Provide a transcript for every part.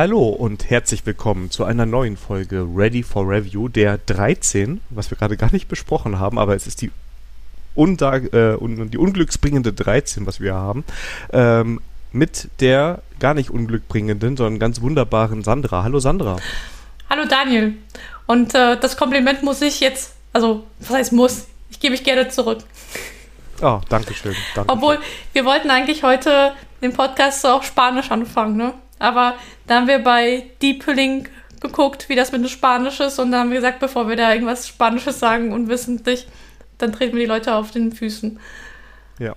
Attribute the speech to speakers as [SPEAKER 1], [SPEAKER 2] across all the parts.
[SPEAKER 1] Hallo und herzlich willkommen zu einer neuen Folge Ready for Review, der 13, was wir gerade gar nicht besprochen haben, aber es ist die, äh, die unglücksbringende 13, was wir haben, ähm, mit der gar nicht unglückbringenden, sondern ganz wunderbaren Sandra. Hallo Sandra.
[SPEAKER 2] Hallo Daniel. Und äh, das Kompliment muss ich jetzt, also was heißt muss, ich gebe ich gerne zurück.
[SPEAKER 1] Oh, danke schön. Danke
[SPEAKER 2] Obwohl, wir wollten eigentlich heute den Podcast auch Spanisch anfangen, ne? Aber da haben wir bei Deepling geguckt, wie das mit dem Spanisch ist. Und dann haben wir gesagt, bevor wir da irgendwas Spanisches sagen unwissentlich, dann treten wir die Leute auf den Füßen.
[SPEAKER 1] Ja,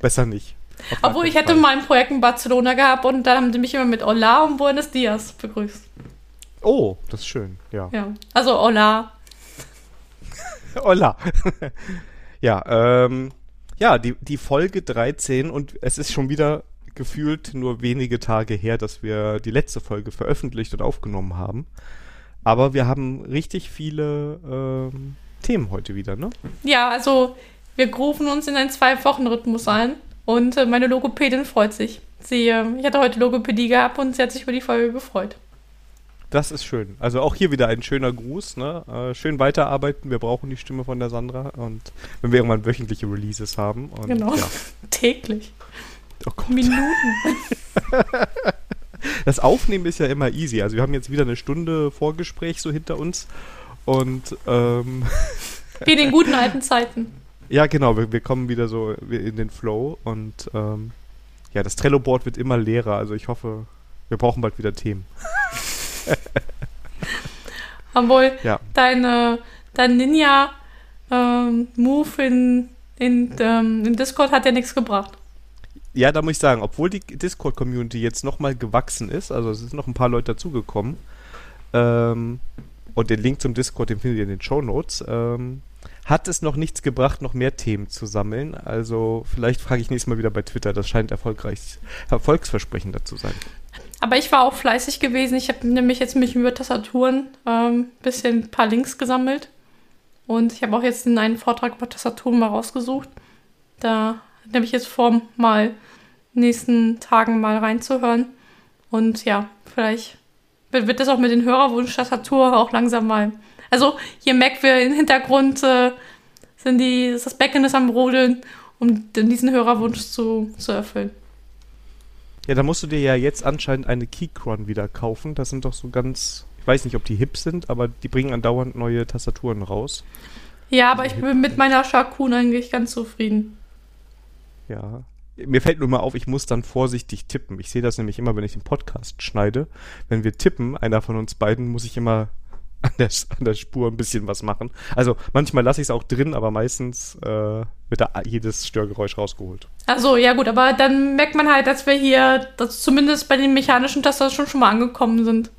[SPEAKER 1] besser nicht.
[SPEAKER 2] Obwohl, ich hätte mal ein Projekt in Barcelona gehabt und dann haben die mich immer mit Hola und Buenos Dias begrüßt.
[SPEAKER 1] Oh, das ist schön, ja.
[SPEAKER 2] Ja, also Hola.
[SPEAKER 1] Hola. ja, ähm, ja, die, die Folge 13 und es ist schon wieder gefühlt nur wenige Tage her, dass wir die letzte Folge veröffentlicht und aufgenommen haben. Aber wir haben richtig viele ähm, Themen heute wieder, ne?
[SPEAKER 2] Ja, also wir rufen uns in einen Zwei-Wochen-Rhythmus ein und äh, meine Logopädin freut sich. Sie, äh, ich hatte heute Logopädie gehabt und sie hat sich über die Folge gefreut.
[SPEAKER 1] Das ist schön. Also auch hier wieder ein schöner Gruß. Ne? Äh, schön weiterarbeiten. Wir brauchen die Stimme von der Sandra. Und wenn wir irgendwann wöchentliche Releases haben. Und,
[SPEAKER 2] genau. Ja. Täglich.
[SPEAKER 1] Oh Gott.
[SPEAKER 2] Minuten.
[SPEAKER 1] das Aufnehmen ist ja immer easy. Also wir haben jetzt wieder eine Stunde Vorgespräch so hinter uns. Und ähm,
[SPEAKER 2] wie in den guten alten Zeiten.
[SPEAKER 1] Ja, genau. Wir, wir kommen wieder so in den Flow. Und ähm, ja, das Trello-Board wird immer leerer. Also ich hoffe, wir brauchen bald wieder Themen.
[SPEAKER 2] Obwohl, ja. deine, dein Ninja-Move ähm, in, in, ähm, in Discord hat ja nichts gebracht
[SPEAKER 1] ja, da muss ich sagen, obwohl die Discord-Community jetzt nochmal gewachsen ist, also es sind noch ein paar Leute dazugekommen, ähm, und den Link zum Discord, den findet ihr in den Show Notes, ähm, hat es noch nichts gebracht, noch mehr Themen zu sammeln. Also vielleicht frage ich nächstes Mal wieder bei Twitter. Das scheint erfolgreich, erfolgsversprechender zu sein.
[SPEAKER 2] Aber ich war auch fleißig gewesen. Ich habe nämlich jetzt mich über Tastaturen ein ähm, bisschen ein paar Links gesammelt. Und ich habe auch jetzt in einen Vortrag über Tastaturen mal rausgesucht. Da nehme ich jetzt vor, mal nächsten Tagen mal reinzuhören. Und ja, vielleicht wird, das auch mit den Hörerwunsch-Tastatur auch langsam mal. Also hier merkt wir im Hintergrund äh, sind die, das Becken ist am Rodeln, um diesen Hörerwunsch zu, zu erfüllen.
[SPEAKER 1] Ja, da musst du dir ja jetzt anscheinend eine Keychron wieder kaufen. Das sind doch so ganz, ich weiß nicht, ob die hip sind, aber die bringen andauernd neue Tastaturen raus.
[SPEAKER 2] Ja, aber ich bin mit meiner Sharkun eigentlich ganz zufrieden.
[SPEAKER 1] Ja. Mir fällt nur mal auf, ich muss dann vorsichtig tippen. Ich sehe das nämlich immer, wenn ich den Podcast schneide. Wenn wir tippen, einer von uns beiden, muss ich immer an der, an der Spur ein bisschen was machen. Also manchmal lasse ich es auch drin, aber meistens äh, wird da jedes Störgeräusch rausgeholt.
[SPEAKER 2] Also ja gut, aber dann merkt man halt, dass wir hier, dass zumindest bei den mechanischen Tastaturen schon, schon mal angekommen sind.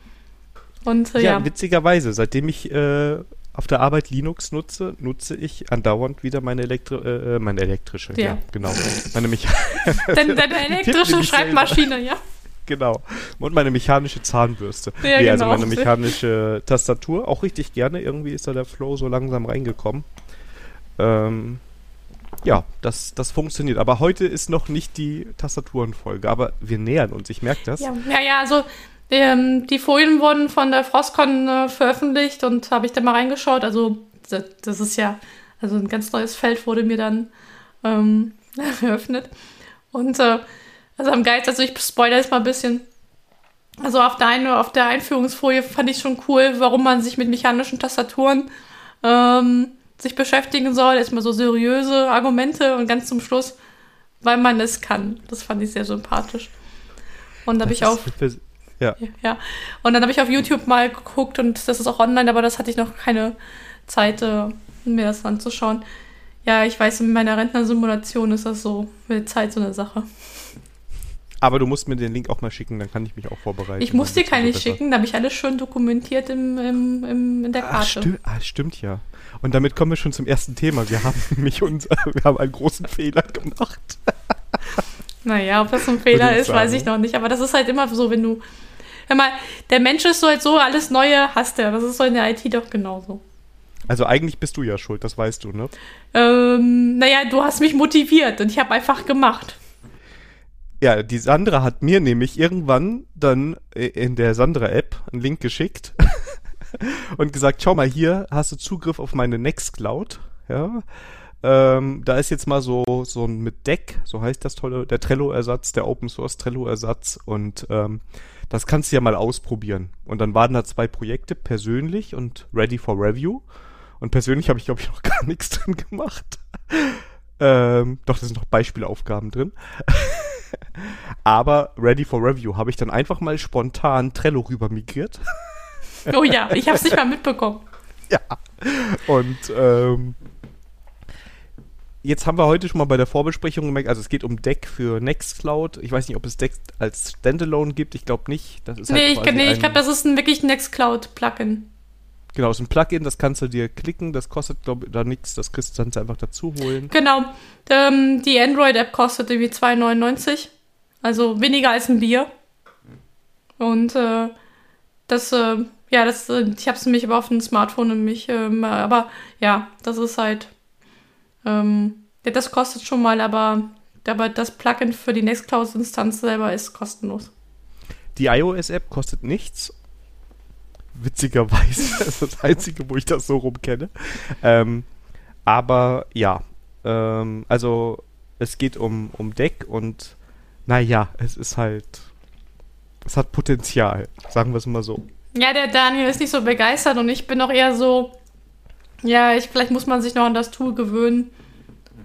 [SPEAKER 2] Und, äh, ja, ja,
[SPEAKER 1] witzigerweise, seitdem ich äh, auf der Arbeit Linux nutze, nutze ich andauernd wieder meine, Elektri äh, äh meine elektrische, ja, ja genau. Meine
[SPEAKER 2] Mecha deine, deine elektrische Schreibmaschine, ja.
[SPEAKER 1] Genau. Und meine mechanische Zahnbürste. Ja, nee, also genau. also meine mechanische Tastatur. Auch richtig gerne. Irgendwie ist da der Flow so langsam reingekommen. Ähm, ja, das, das funktioniert. Aber heute ist noch nicht die Tastaturenfolge. Aber wir nähern uns. Ich merke das.
[SPEAKER 2] Ja, ja, ja also ähm, die Folien wurden von der Frostcon äh, veröffentlicht und habe ich da mal reingeschaut. Also das, das, ist ja, also ein ganz neues Feld wurde mir dann ähm, eröffnet. Und äh, also am geilsten, also ich spoilere jetzt mal ein bisschen. Also auf der, eine, auf der Einführungsfolie fand ich schon cool, warum man sich mit mechanischen Tastaturen ähm, sich beschäftigen soll. Erstmal so seriöse Argumente und ganz zum Schluss, weil man es kann. Das fand ich sehr sympathisch. Und da habe ich auch. Ja. ja. Und dann habe ich auf YouTube mal geguckt und das ist auch online, aber das hatte ich noch keine Zeit, äh, mir das anzuschauen. Ja, ich weiß, in meiner Rentnersimulation ist das so mit Zeit so eine Sache.
[SPEAKER 1] Aber du musst mir den Link auch mal schicken, dann kann ich mich auch vorbereiten.
[SPEAKER 2] Ich muss dir keine schicken, da habe ich alles schön dokumentiert im, im, im, in der Karte.
[SPEAKER 1] Ach, sti ah, stimmt ja. Und damit kommen wir schon zum ersten Thema. Wir haben nämlich uns, wir haben einen großen Fehler gemacht.
[SPEAKER 2] Naja, ob das ein Fehler ist, sagen. weiß ich noch nicht. Aber das ist halt immer so, wenn du Hör mal, der Mensch ist so halt so, alles Neue hasst er. Das ist so in der IT doch genauso.
[SPEAKER 1] Also eigentlich bist du ja schuld, das weißt du, ne?
[SPEAKER 2] Ähm, naja, du hast mich motiviert und ich habe einfach gemacht.
[SPEAKER 1] Ja, die Sandra hat mir nämlich irgendwann dann in der Sandra-App einen Link geschickt und gesagt, schau mal hier, hast du Zugriff auf meine Nextcloud, ja. Ähm, da ist jetzt mal so, so ein mit Deck, so heißt das tolle, der Trello-Ersatz, der Open Source Trello-Ersatz und ähm, das kannst du ja mal ausprobieren. Und dann waren da zwei Projekte, persönlich und Ready for Review. Und persönlich habe ich, glaube ich, noch gar nichts drin gemacht. ähm, doch, da sind noch Beispielaufgaben drin. Aber Ready for Review habe ich dann einfach mal spontan Trello rüber migriert.
[SPEAKER 2] Oh ja, ich habe es nicht mal mitbekommen.
[SPEAKER 1] Ja. Und ähm, jetzt haben wir heute schon mal bei der Vorbesprechung gemerkt, also es geht um Deck für Nextcloud. Ich weiß nicht, ob es Deck als Standalone gibt. Ich glaube nicht.
[SPEAKER 2] Das ist nee, halt ich, nee, ich glaube, das ist ein wirklich Nextcloud-Plugin.
[SPEAKER 1] Genau, es ist ein Plugin, das kannst du dir klicken, das kostet, glaube ich, da nichts, das kriegst du dann einfach dazu holen.
[SPEAKER 2] Genau. Ähm, die Android-App kostet irgendwie 2,99. Also weniger als ein Bier. Und äh, das, äh, ja, das, äh, ich habe es nämlich aber auf dem Smartphone nämlich, ähm, aber ja, das ist halt, ähm, ja, das kostet schon mal, aber, aber das Plugin für die Nextcloud-Instanz selber ist kostenlos.
[SPEAKER 1] Die iOS-App kostet nichts. Witzigerweise. das ist das Einzige, wo ich das so rum kenne. Ähm, aber ja, ähm, also es geht um, um Deck und naja, es ist halt, es hat Potenzial, sagen wir es mal so.
[SPEAKER 2] Ja, der Daniel ist nicht so begeistert und ich bin auch eher so, ja, ich, vielleicht muss man sich noch an das Tool gewöhnen.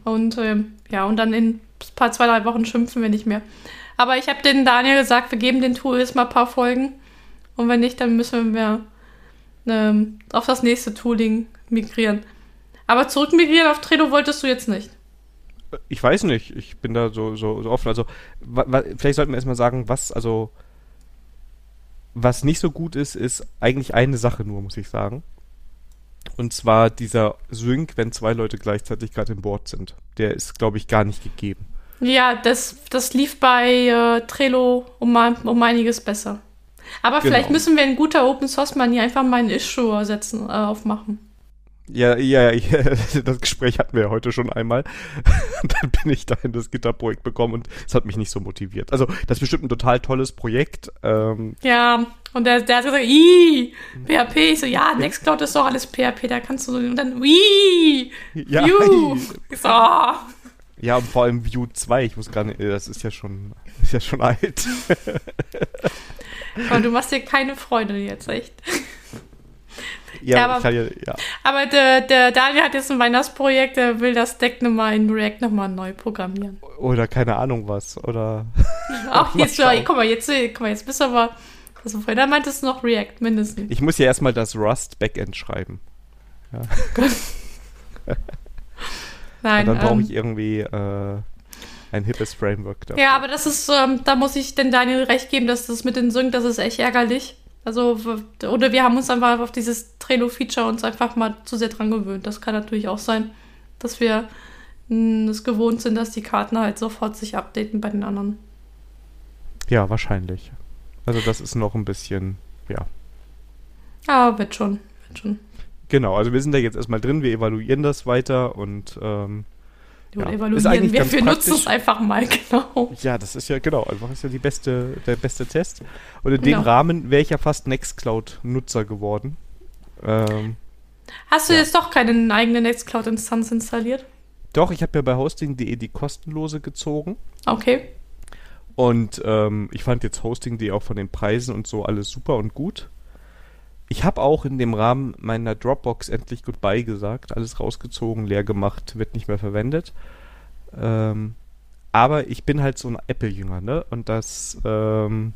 [SPEAKER 2] Und ähm, ja, und dann in ein paar, zwei, drei Wochen schimpfen wir nicht mehr. Aber ich habe den Daniel gesagt, wir geben den Tool jetzt mal ein paar Folgen. Und wenn nicht, dann müssen wir ähm, auf das nächste Tooling migrieren. Aber zurück migrieren auf Trello wolltest du jetzt nicht.
[SPEAKER 1] Ich weiß nicht, ich bin da so, so, so offen. Also, vielleicht sollten wir erstmal sagen, was, also, was nicht so gut ist, ist eigentlich eine Sache nur, muss ich sagen. Und zwar dieser Sync, wenn zwei Leute gleichzeitig gerade im Board sind. Der ist, glaube ich, gar nicht gegeben.
[SPEAKER 2] Ja, das, das lief bei äh, Trello um, um einiges besser. Aber genau. vielleicht müssen wir in guter Open Source Manier einfach mal ein Issue setzen, äh, aufmachen.
[SPEAKER 1] Ja, ja, ja, das Gespräch hatten wir ja heute schon einmal. Dann bin ich da in das Gitterprojekt bekommen und es hat mich nicht so motiviert. Also, das ist bestimmt ein total tolles Projekt. Ähm,
[SPEAKER 2] ja, und der, der hat gesagt, ii, PHP. Ich so, ja, Nextcloud ist doch alles PHP, da kannst du so, und dann, ii, ja, View. So, oh.
[SPEAKER 1] Ja, und vor allem View 2, ich muss gar nicht, das ist ja schon, ist ja schon alt.
[SPEAKER 2] Aber du machst dir keine Freude jetzt, echt.
[SPEAKER 1] Ja, aber, ja, ja.
[SPEAKER 2] aber der, der Daniel hat jetzt ein Weihnachtsprojekt, der will das Deck nochmal in React nochmal neu programmieren.
[SPEAKER 1] Oder keine Ahnung was, oder...
[SPEAKER 2] Auch jetzt, ja, guck mal, jetzt, guck mal, jetzt bist du aber... Also vorher meintest du noch React mindestens.
[SPEAKER 1] Ich muss ja erstmal das Rust Backend schreiben. Ja. Nein, Und dann brauche ähm, ich irgendwie äh, ein hippes Framework
[SPEAKER 2] dafür. Ja, aber das ist, ähm, da muss ich den Daniel recht geben, dass das mit den Sync, das ist echt ärgerlich. Also, oder wir haben uns einfach auf dieses Trello-Feature uns einfach mal zu sehr dran gewöhnt. Das kann natürlich auch sein, dass wir hm, es gewohnt sind, dass die Karten halt sofort sich updaten bei den anderen.
[SPEAKER 1] Ja, wahrscheinlich. Also das ist noch ein bisschen, ja.
[SPEAKER 2] Ah, wird schon, wird schon.
[SPEAKER 1] Genau, also wir sind da jetzt erstmal drin, wir evaluieren das weiter und ähm,
[SPEAKER 2] ja, evaluieren. Wir, wir nutzen es einfach mal, genau.
[SPEAKER 1] Ja, das ist ja, genau, einfach ist ja die beste, der beste Test. Und in genau. dem Rahmen wäre ich ja fast Nextcloud-Nutzer geworden. Ähm,
[SPEAKER 2] Hast du ja. jetzt doch keine eigene Nextcloud-Instanz installiert?
[SPEAKER 1] Doch, ich habe ja bei hosting.de die kostenlose gezogen.
[SPEAKER 2] Okay.
[SPEAKER 1] Und ähm, ich fand jetzt hosting.de auch von den Preisen und so alles super und gut. Ich habe auch in dem Rahmen meiner Dropbox endlich Goodbye gesagt, alles rausgezogen, leer gemacht, wird nicht mehr verwendet. Ähm, aber ich bin halt so ein Apple-Jünger, ne? Und das, ähm,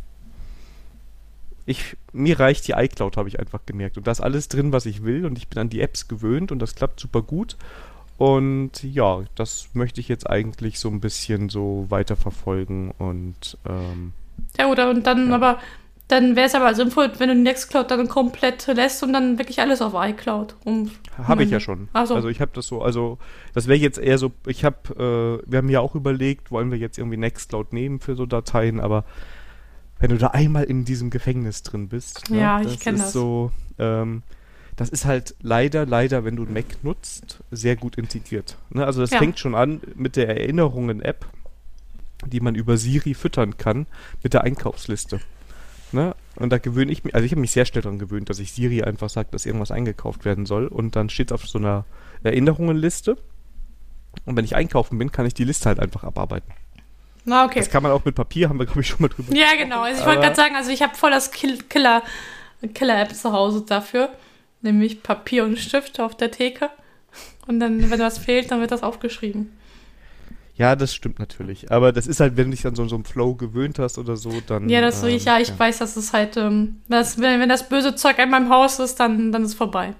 [SPEAKER 1] ich, mir reicht die iCloud, habe ich einfach gemerkt. Und da ist alles drin, was ich will. Und ich bin an die Apps gewöhnt und das klappt super gut. Und ja, das möchte ich jetzt eigentlich so ein bisschen so weiterverfolgen und ähm,
[SPEAKER 2] ja, oder und dann ja. aber dann wäre es aber sinnvoll, wenn du Nextcloud dann komplett lässt und dann wirklich alles auf iCloud. Um,
[SPEAKER 1] habe ich ja schon.
[SPEAKER 2] Also,
[SPEAKER 1] also ich habe das so, also das wäre jetzt eher so, ich habe, äh, wir haben ja auch überlegt, wollen wir jetzt irgendwie Nextcloud nehmen für so Dateien, aber wenn du da einmal in diesem Gefängnis drin bist,
[SPEAKER 2] ne, ja, ich kenne das.
[SPEAKER 1] so, ähm, das ist halt leider, leider, wenn du Mac nutzt, sehr gut integriert. Ne? Also das ja. fängt schon an mit der Erinnerungen-App die man über Siri füttern kann mit der Einkaufsliste. Ne? Und da gewöhne ich mich, also ich habe mich sehr schnell daran gewöhnt, dass ich Siri einfach sage, dass irgendwas eingekauft werden soll und dann steht es auf so einer Erinnerungenliste. Und wenn ich einkaufen bin, kann ich die Liste halt einfach abarbeiten.
[SPEAKER 2] Na, okay.
[SPEAKER 1] Das kann man auch mit Papier, haben wir, glaube ich, schon mal drüber
[SPEAKER 2] Ja, genau. Also ich wollte gerade sagen, also ich habe voll das Kill Killer, Killer-App zu Hause dafür. Nämlich Papier und Stift auf der Theke. Und dann, wenn was fehlt, dann wird das aufgeschrieben.
[SPEAKER 1] Ja, das stimmt natürlich. Aber das ist halt, wenn du dich an so, so einen Flow gewöhnt hast oder so, dann.
[SPEAKER 2] Ja, das so
[SPEAKER 1] ähm,
[SPEAKER 2] ich, ja, ich weiß, dass es halt, ähm, das, wenn, wenn das böse Zeug einmal im Haus ist, dann, dann ist es vorbei.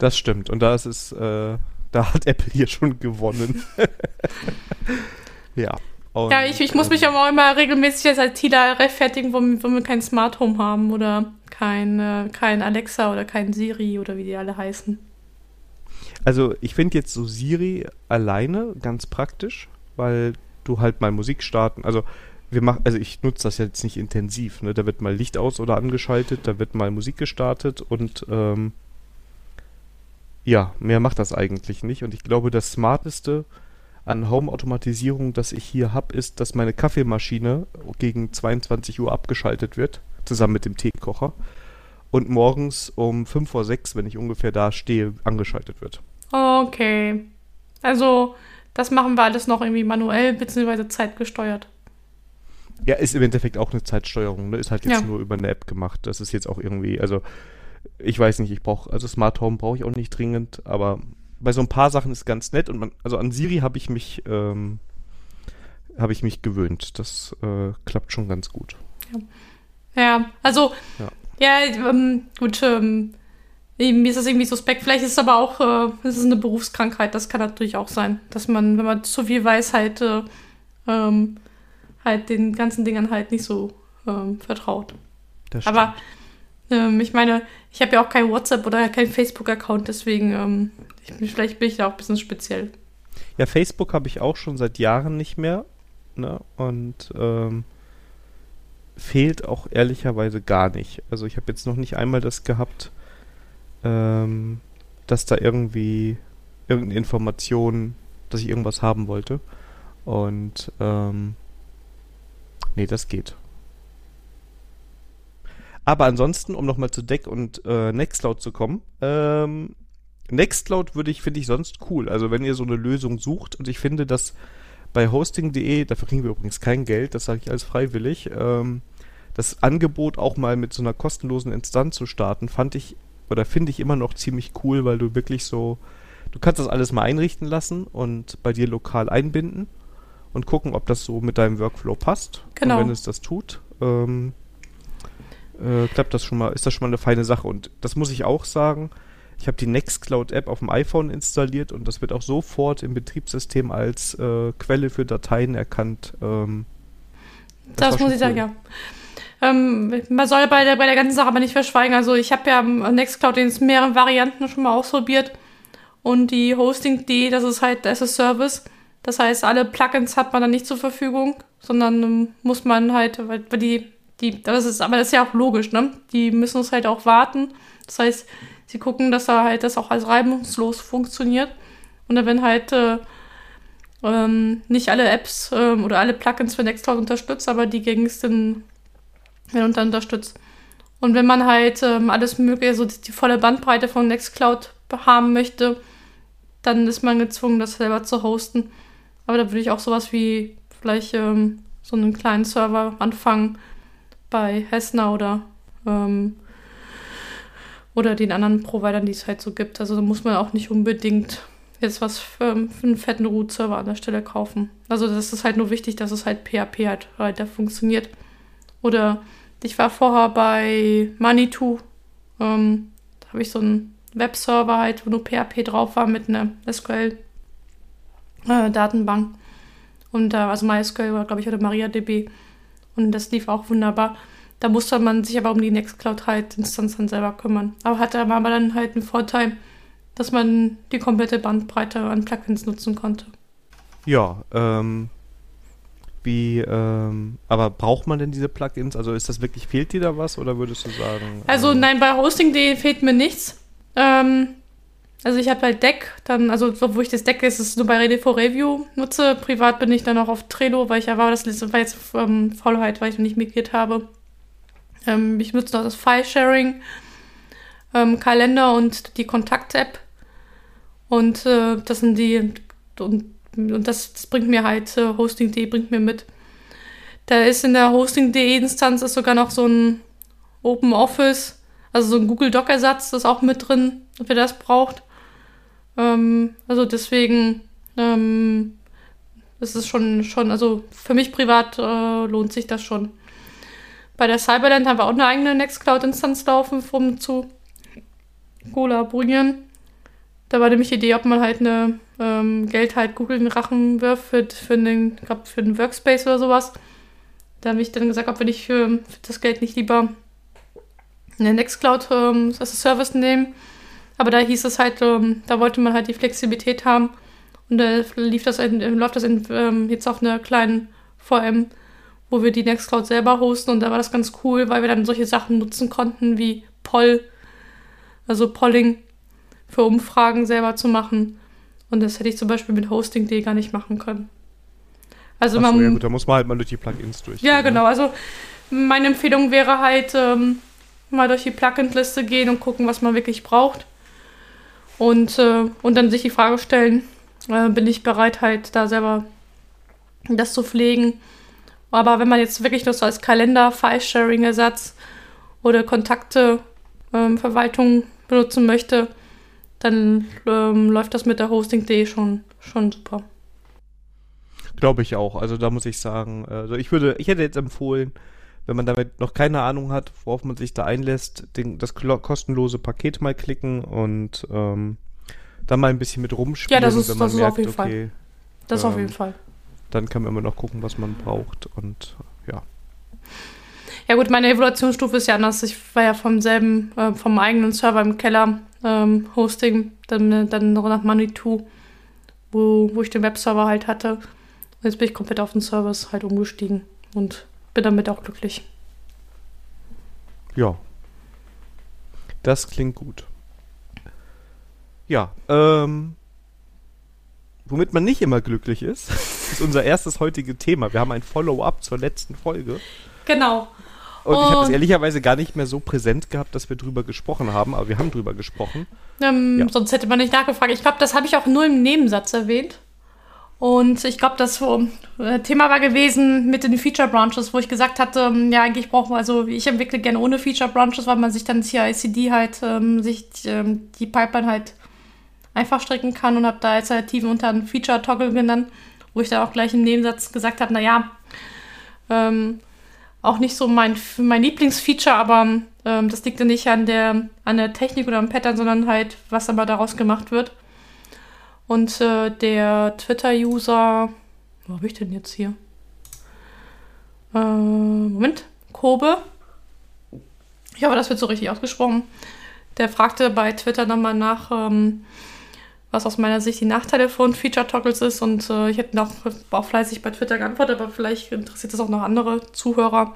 [SPEAKER 1] Das stimmt. Und da ist es, äh, da hat Apple hier schon gewonnen. ja. Und,
[SPEAKER 2] Ja, ich, ich muss mich
[SPEAKER 1] ähm,
[SPEAKER 2] aber auch immer regelmäßig als ITler rechtfertigen, wo, wo wir kein Smart Home haben oder kein, äh, kein Alexa oder kein Siri oder wie die alle heißen.
[SPEAKER 1] Also ich finde jetzt so Siri alleine ganz praktisch, weil du halt mal Musik starten, also wir machen, also ich nutze das jetzt nicht intensiv, ne? Da wird mal Licht aus oder angeschaltet, da wird mal Musik gestartet und ähm, ja, mehr macht das eigentlich nicht. Und ich glaube, das Smarteste an Home-Automatisierung, das ich hier habe, ist, dass meine Kaffeemaschine gegen 22 Uhr abgeschaltet wird, zusammen mit dem Teekocher. Und morgens um 5 vor 6, wenn ich ungefähr da stehe, angeschaltet wird.
[SPEAKER 2] Okay. Also, das machen wir alles noch irgendwie manuell bzw. zeitgesteuert.
[SPEAKER 1] Ja, ist im Endeffekt auch eine Zeitsteuerung, ne? Ist halt jetzt
[SPEAKER 2] Ja.
[SPEAKER 1] nur über eine App gemacht. Das ist jetzt auch irgendwie, also ich weiß nicht, ich brauche, also Smart Home brauche ich auch nicht dringend, aber bei so ein paar Sachen ist ganz nett und man, also an Siri habe ich mich, ähm, habe ich mich gewöhnt. Das äh, klappt schon ganz gut.
[SPEAKER 2] Ja, also,
[SPEAKER 1] Ja.
[SPEAKER 2] Ja, ähm, gut, ähm, mir ist das irgendwie suspekt. Vielleicht ist es aber auch, äh, es ist eine Berufskrankheit, das kann natürlich auch sein, dass man, wenn man zu viel weiß, halt, äh, ähm, halt den ganzen Dingern halt nicht so ähm, vertraut. Aber ähm, ich meine, ich habe ja auch kein WhatsApp oder kein Facebook-Account, deswegen, ähm, ich, vielleicht bin ich da auch ein bisschen speziell.
[SPEAKER 1] Ja, Facebook habe ich auch schon seit Jahren nicht mehr. Ne? Und ähm, fehlt auch ehrlicherweise gar nicht. Also ich habe jetzt noch nicht einmal das gehabt, ähm, dass da irgendwie irgendeine Information, dass ich irgendwas haben wollte. Und ähm, nee, das geht. Aber ansonsten, um nochmal zu Deck und äh, Nextcloud zu kommen, ähm, Nextcloud würde ich, finde ich sonst cool. Also wenn ihr so eine Lösung sucht und ich finde, dass bei hosting.de, dafür kriegen wir übrigens kein Geld, das sage ich alles freiwillig, ähm, das Angebot auch mal mit so einer kostenlosen Instanz zu starten, fand ich oder finde ich immer noch ziemlich cool, weil du wirklich so, du kannst das alles mal einrichten lassen und bei dir lokal einbinden und gucken, ob das so mit deinem Workflow passt.
[SPEAKER 2] Genau.
[SPEAKER 1] Und wenn es das tut, ähm, äh, klappt das schon mal, ist das schon mal eine feine Sache. Und das muss ich auch sagen, ich habe die Nextcloud-App auf dem iPhone installiert und das wird auch sofort im Betriebssystem als äh, Quelle für Dateien erkannt. Ähm,
[SPEAKER 2] Das,
[SPEAKER 1] war
[SPEAKER 2] muss ich sagen,
[SPEAKER 1] cool.
[SPEAKER 2] ja. Ähm, man soll bei der, bei der ganzen Sache aber nicht verschweigen. Also ich habe ja Nextcloud in mehreren Varianten schon mal ausprobiert. Und die Hosting.de, das ist halt as a Service. Das heißt, alle Plugins hat man dann nicht zur Verfügung, sondern ähm, muss man halt, weil weil die, die, das ist, aber das ist ja auch logisch, ne? Die müssen es halt auch warten. Das heißt, sie gucken, dass da halt das auch als reibungslos funktioniert. Und dann wenn halt äh, ähm, nicht alle Apps ähm, oder alle Plugins für Nextcloud unterstützt, aber die gängigsten werden unter unterstützt. Und wenn man halt ähm, alles mögliche, also die, die volle Bandbreite von Nextcloud haben möchte, dann ist man gezwungen, das selber zu hosten. Aber da würde ich auch sowas wie vielleicht ähm, so einen kleinen Server anfangen bei Hessner oder ähm, oder den anderen Providern, die es halt so gibt. Also da muss man auch nicht unbedingt jetzt was für, für einen fetten Root-Server an der Stelle kaufen. Also das ist halt nur wichtig, dass es halt PHP halt weiter funktioniert. Oder ich war vorher bei Manitou. Ähm, da habe ich so einen Webserver halt, wo nur PHP drauf war mit einer SQL-Datenbank. Und da, also MySQL war, glaube ich, oder MariaDB. Und das lief auch wunderbar. Da musste man sich aber um die Nextcloud halt dann selber kümmern. Aber hatte aber dann halt einen Vorteil, dass man die komplette Bandbreite an Plugins nutzen konnte.
[SPEAKER 1] Ja, ähm, wie, ähm, aber braucht man denn diese Plugins? Also ist das wirklich, fehlt dir da was oder würdest du sagen?
[SPEAKER 2] Also
[SPEAKER 1] ähm,
[SPEAKER 2] nein, bei Hosting.de fehlt mir nichts. Ähm, also ich habe halt Deck, dann, also wo ich das Deck ist, ist nur bei Ready for Review nutze. Privat bin ich dann auch auf Trello, weil ich ja war, das war jetzt ähm, Faulheit, weil ich noch nicht migriert habe. Ähm, ich nutze noch das File-Sharing, ähm, Kalender und die Kontakt-App. Und äh, das sind die, und, und das, das, bringt mir halt, äh, Hosting.de bringt mir mit. Da ist in der Hosting.de-Instanz sogar noch so ein Open Office, also so ein Google Doc-Ersatz, das ist auch mit drin, wer das braucht. Ähm, also deswegen ähm, ist es schon, schon, also für mich privat äh, lohnt sich das schon. Bei der Cyberland haben wir auch eine eigene Nextcloud-Instanz laufen, um zu kollaborieren. Da war nämlich die Idee, ob man halt eine ähm, Geld halt Google in den Rachen wirft für, für, den, glaub, für den Workspace oder sowas. Da habe ich dann gesagt, ob wir nicht für, für das Geld nicht lieber eine Nextcloud ähm, als Service nehmen aber da hieß es halt, ähm, da wollte man halt die Flexibilität haben. Und da lief das in, läuft das in, ähm, jetzt auf einer kleinen VM, wo wir die Nextcloud selber hosten. Und da war das ganz cool, weil wir dann solche Sachen nutzen konnten wie Poll, also Polling für Umfragen selber zu machen. Und das hätte ich zum Beispiel mit Hosting.de gar nicht machen können.
[SPEAKER 1] Also Achso, man, ja gut, da muss man halt mal durch die Plugins durch.
[SPEAKER 2] Ja, ne? genau. Also meine Empfehlung wäre halt, ähm, mal durch die Plugin-Liste gehen und gucken, was man wirklich braucht. Und, äh, und dann sich die Frage stellen, äh, bin ich bereit, halt da selber das zu pflegen. Aber wenn man jetzt wirklich nur so als Kalender, File-Sharing-Ersatz oder Kontakte, ähm, Verwaltung benutzen möchte, dann ähm, läuft das mit der Hosting.de schon, schon super.
[SPEAKER 1] Glaube ich auch. Also da muss ich sagen, also ich würde, ich hätte jetzt empfohlen, wenn man damit noch keine Ahnung hat, worauf man sich da einlässt, den, das kostenlose Paket mal klicken und ähm, dann mal ein bisschen mit rumspielen.
[SPEAKER 2] Ja, das ist, das ist merkt, auf jeden okay, Fall. Das ähm, auf jeden Fall.
[SPEAKER 1] Dann kann man immer noch gucken, was man braucht und ja.
[SPEAKER 2] Ja gut, meine Evaluationsstufe ist ja anders. Ich war ja vom selben, äh, vom eigenen Server im Keller ähm, Hosting, dann, dann nach Manitou, wo, wo ich den Webserver halt hatte. Und jetzt bin ich komplett auf den Service halt umgestiegen und bin damit auch glücklich.
[SPEAKER 1] Ja. Das klingt gut. Ja, ähm, womit man nicht immer glücklich ist, ist unser erstes heutige Thema. Wir haben ein Follow-up zur letzten Folge.
[SPEAKER 2] Genau.
[SPEAKER 1] Und, Und ich habe es ehrlicherweise gar nicht mehr so präsent gehabt, dass wir drüber gesprochen haben, aber wir haben drüber gesprochen.
[SPEAKER 2] Ähm, ja. Sonst hätte man nicht nachgefragt. Ich glaube, das habe ich auch nur im Nebensatz erwähnt. Und ich glaube, das äh, Thema war gewesen mit den Feature Branches, wo ich gesagt hatte, ähm, ja, eigentlich brauchen wir, also ich entwickle gerne ohne Feature Branches, weil man sich dann CI-CD halt, ähm, sich ähm, die Pipeline halt einfach stricken kann und habe da Alternativen unter einen Feature Toggle genannt, wo ich da auch gleich im Nebensatz gesagt habe, naja, ähm, auch nicht so mein, mein Lieblingsfeature, aber ähm, das liegt ja nicht an der, an der Technik oder am Pattern, sondern halt, was aber daraus gemacht wird. Und äh, der Twitter-User, wo habe ich denn jetzt hier? Äh, Moment, Kobe. Ich hoffe, das wird so richtig ausgesprochen. Der fragte bei Twitter nochmal nach, ähm, was aus meiner Sicht die Nachteile von Feature-Toggles ist. Und äh, ich hätte noch auch fleißig bei Twitter geantwortet, aber vielleicht interessiert das auch noch andere Zuhörer.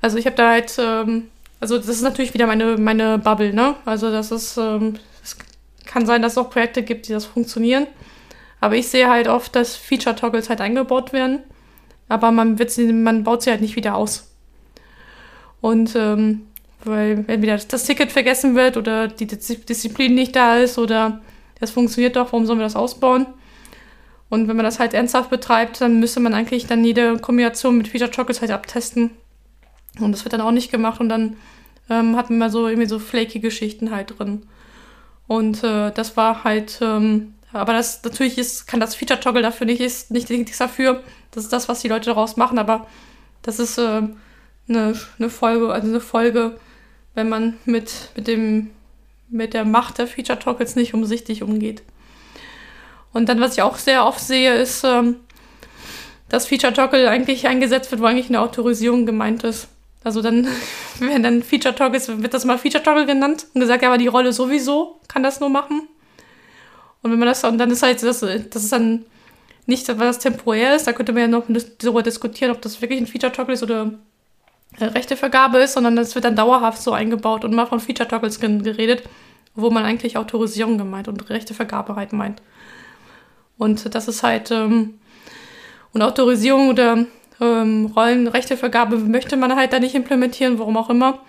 [SPEAKER 2] Also ich habe da halt, ähm, also das ist natürlich wieder meine, meine Bubble, ne? Also das ist, ähm, das kann sein, dass es auch Projekte gibt, die das funktionieren. Aber ich sehe halt oft, dass Feature-Toggles halt eingebaut werden. Aber man, sie, man baut sie halt nicht wieder aus. Und ähm, weil entweder das Ticket vergessen wird oder die Disziplin nicht da ist oder das funktioniert doch, warum sollen wir das ausbauen? Und wenn man das halt ernsthaft betreibt, dann müsste man eigentlich dann jede Kombination mit Feature Toggles halt abtesten. Und das wird dann auch nicht gemacht und dann ähm, hat man mal so irgendwie so flaky Geschichten halt drin. Und äh, das war halt, ähm, aber das natürlich ist, kann das Feature-Toggle dafür nicht, ist nicht nichts dafür. Das ist das, was die Leute daraus machen, aber das ist äh, eine, eine Folge, also eine Folge, wenn man mit, mit dem, mit der Macht der Feature-Toggles nicht umsichtig umgeht. Und dann, was ich auch sehr oft sehe, ist, ähm, dass Feature-Toggle eigentlich eingesetzt wird, wo eigentlich eine Autorisierung gemeint ist. Also dann, wenn dann Feature Toggle ist, wird das mal Feature Toggle genannt und gesagt, ja, aber die Rolle sowieso kann das nur machen. Und wenn man das, und dann ist halt, das, das ist dann nicht, weil das temporär ist, da könnte man ja noch darüber diskutieren, ob das wirklich ein Feature Toggle ist oder Rechtevergabe ist, sondern das wird dann dauerhaft so eingebaut und mal von Feature Toggles geredet. wo man eigentlich Autorisierung gemeint und Rechtevergabe halt meint. Und das ist halt, ähm, und Autorisierung oder ähm, Rollenrechtevergabe möchte man halt da nicht implementieren, warum auch immer.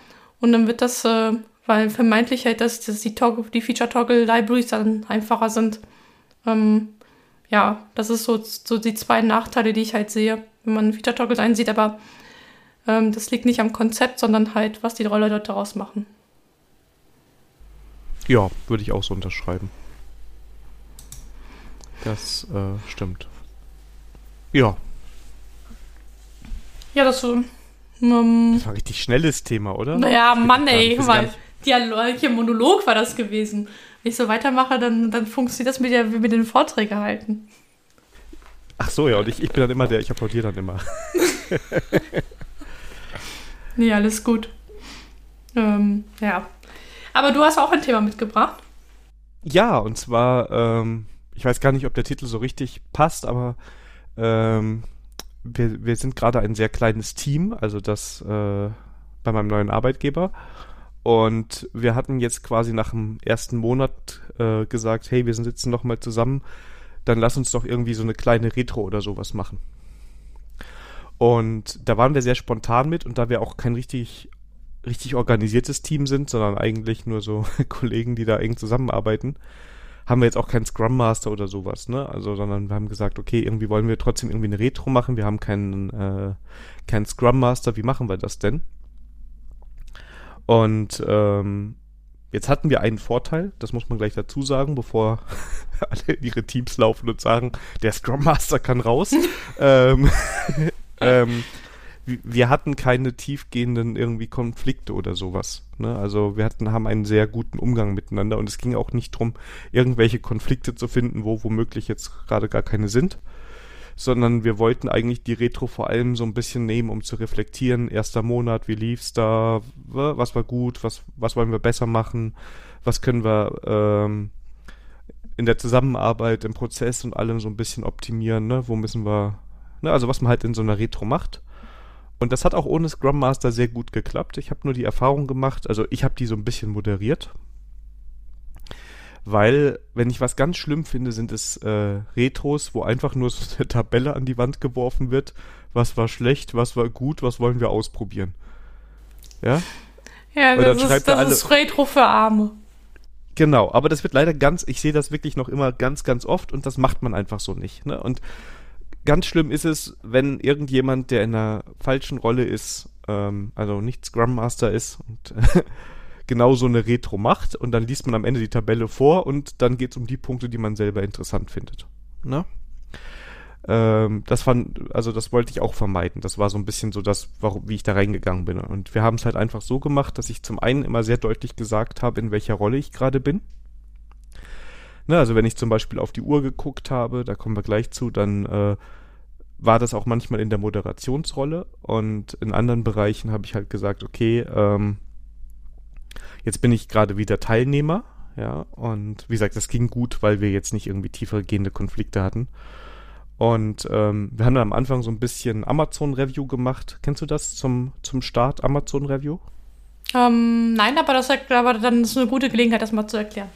[SPEAKER 2] Und dann wird das, äh, weil vermeintlich halt, dass, dass die, die Feature-Toggle-Libraries dann einfacher sind. Ähm, ja, das ist so, so die zwei Nachteile, die ich halt sehe, wenn man Feature-Toggles einsieht, aber ähm, das liegt nicht am Konzept, sondern halt, was die Roller dort daraus machen.
[SPEAKER 1] Ja, würde ich auch so unterschreiben. Das äh, stimmt. Ja.
[SPEAKER 2] Ja, das so.
[SPEAKER 1] Ähm, das war ein richtig schnelles Thema, oder?
[SPEAKER 2] Naja, Mann, ey, weil Dialog, hier Monolog war das gewesen. Wenn ich so weitermache, dann, dann funktioniert das mit, der, mit den Vorträgen halten.
[SPEAKER 1] Ach so, ja, und ich, ich bin dann immer der, ich applaudiere dann immer.
[SPEAKER 2] nee, alles gut. Ähm, ja. Aber du hast auch ein Thema mitgebracht.
[SPEAKER 1] Ja, und zwar, ähm, ich weiß gar nicht, ob der Titel so richtig passt, aber ähm, wir, wir sind gerade ein sehr kleines Team, also das äh, bei meinem neuen Arbeitgeber. Und wir hatten jetzt quasi nach dem ersten Monat äh, gesagt, hey, wir sind jetzt noch mal zusammen, dann lass uns doch irgendwie so eine kleine Retro oder sowas machen. Und da waren wir sehr spontan mit und da wir auch kein richtig richtig organisiertes Team sind, sondern eigentlich nur so Kollegen, die da eng zusammenarbeiten, haben wir jetzt auch keinen Scrum Master oder sowas, ne? Also, sondern wir haben gesagt, okay, irgendwie wollen wir trotzdem irgendwie eine Retro machen. Wir haben keinen, äh, keinen Scrum Master. Wie machen wir das denn? Und ähm, jetzt hatten wir einen Vorteil, das muss man gleich dazu sagen, bevor alle in ihre Teams laufen und sagen, der Scrum Master kann raus. ähm, ähm, wir hatten keine tiefgehenden irgendwie Konflikte oder sowas. Ne? Also wir hatten, haben einen sehr guten Umgang miteinander und es ging auch nicht darum, irgendwelche Konflikte zu finden, wo womöglich jetzt gerade gar keine sind, sondern wir wollten eigentlich die Retro vor allem so ein bisschen nehmen, um zu reflektieren. Erster Monat, wie lief's da, was war gut, was, was wollen wir besser machen, was können wir ähm, in der Zusammenarbeit, im Prozess und allem so ein bisschen optimieren, ne? Wo müssen wir, ne? Also was man halt in so einer Retro macht. Und das hat auch ohne Scrum Master sehr gut geklappt. Ich habe nur die Erfahrung gemacht, also ich habe die so ein bisschen moderiert. Weil, wenn ich was ganz schlimm finde, sind es äh, Retros, wo einfach nur so eine Tabelle an die Wand geworfen wird. Was war schlecht, was war gut, was wollen wir ausprobieren. Ja?
[SPEAKER 2] Ja, das, ist, das alle, ist Retro für Arme.
[SPEAKER 1] Genau, aber das wird leider ganz, ich sehe das wirklich noch immer ganz, ganz oft und das macht man einfach so nicht. Ne? Und ganz schlimm ist es, wenn irgendjemand, der in einer falschen Rolle ist, ähm, also nicht Scrum Master ist und genau so eine Retro macht und dann liest man am Ende die Tabelle vor und dann geht es um die Punkte, die man selber interessant findet. Ne? Ähm, das fand, also das wollte ich auch vermeiden. Das war so ein bisschen so das, warum, wie ich da reingegangen bin. Und wir haben es halt einfach so gemacht, dass ich zum einen immer sehr deutlich gesagt habe, in welcher Rolle ich gerade bin. Ne, also wenn ich zum Beispiel auf die Uhr geguckt habe, da kommen wir gleich zu, dann äh, war das auch manchmal in der Moderationsrolle und in anderen Bereichen habe ich halt gesagt, okay, ähm, jetzt bin ich gerade wieder Teilnehmer, ja, und wie gesagt, das ging gut, weil wir jetzt nicht irgendwie tiefer gehende Konflikte hatten. Und ähm, wir haben dann am Anfang so ein bisschen Amazon-Review gemacht. Kennst du das zum, zum Start, Amazon-Review?
[SPEAKER 2] Ähm, nein, aber das aber dann ist eine gute Gelegenheit, das mal zu erklären.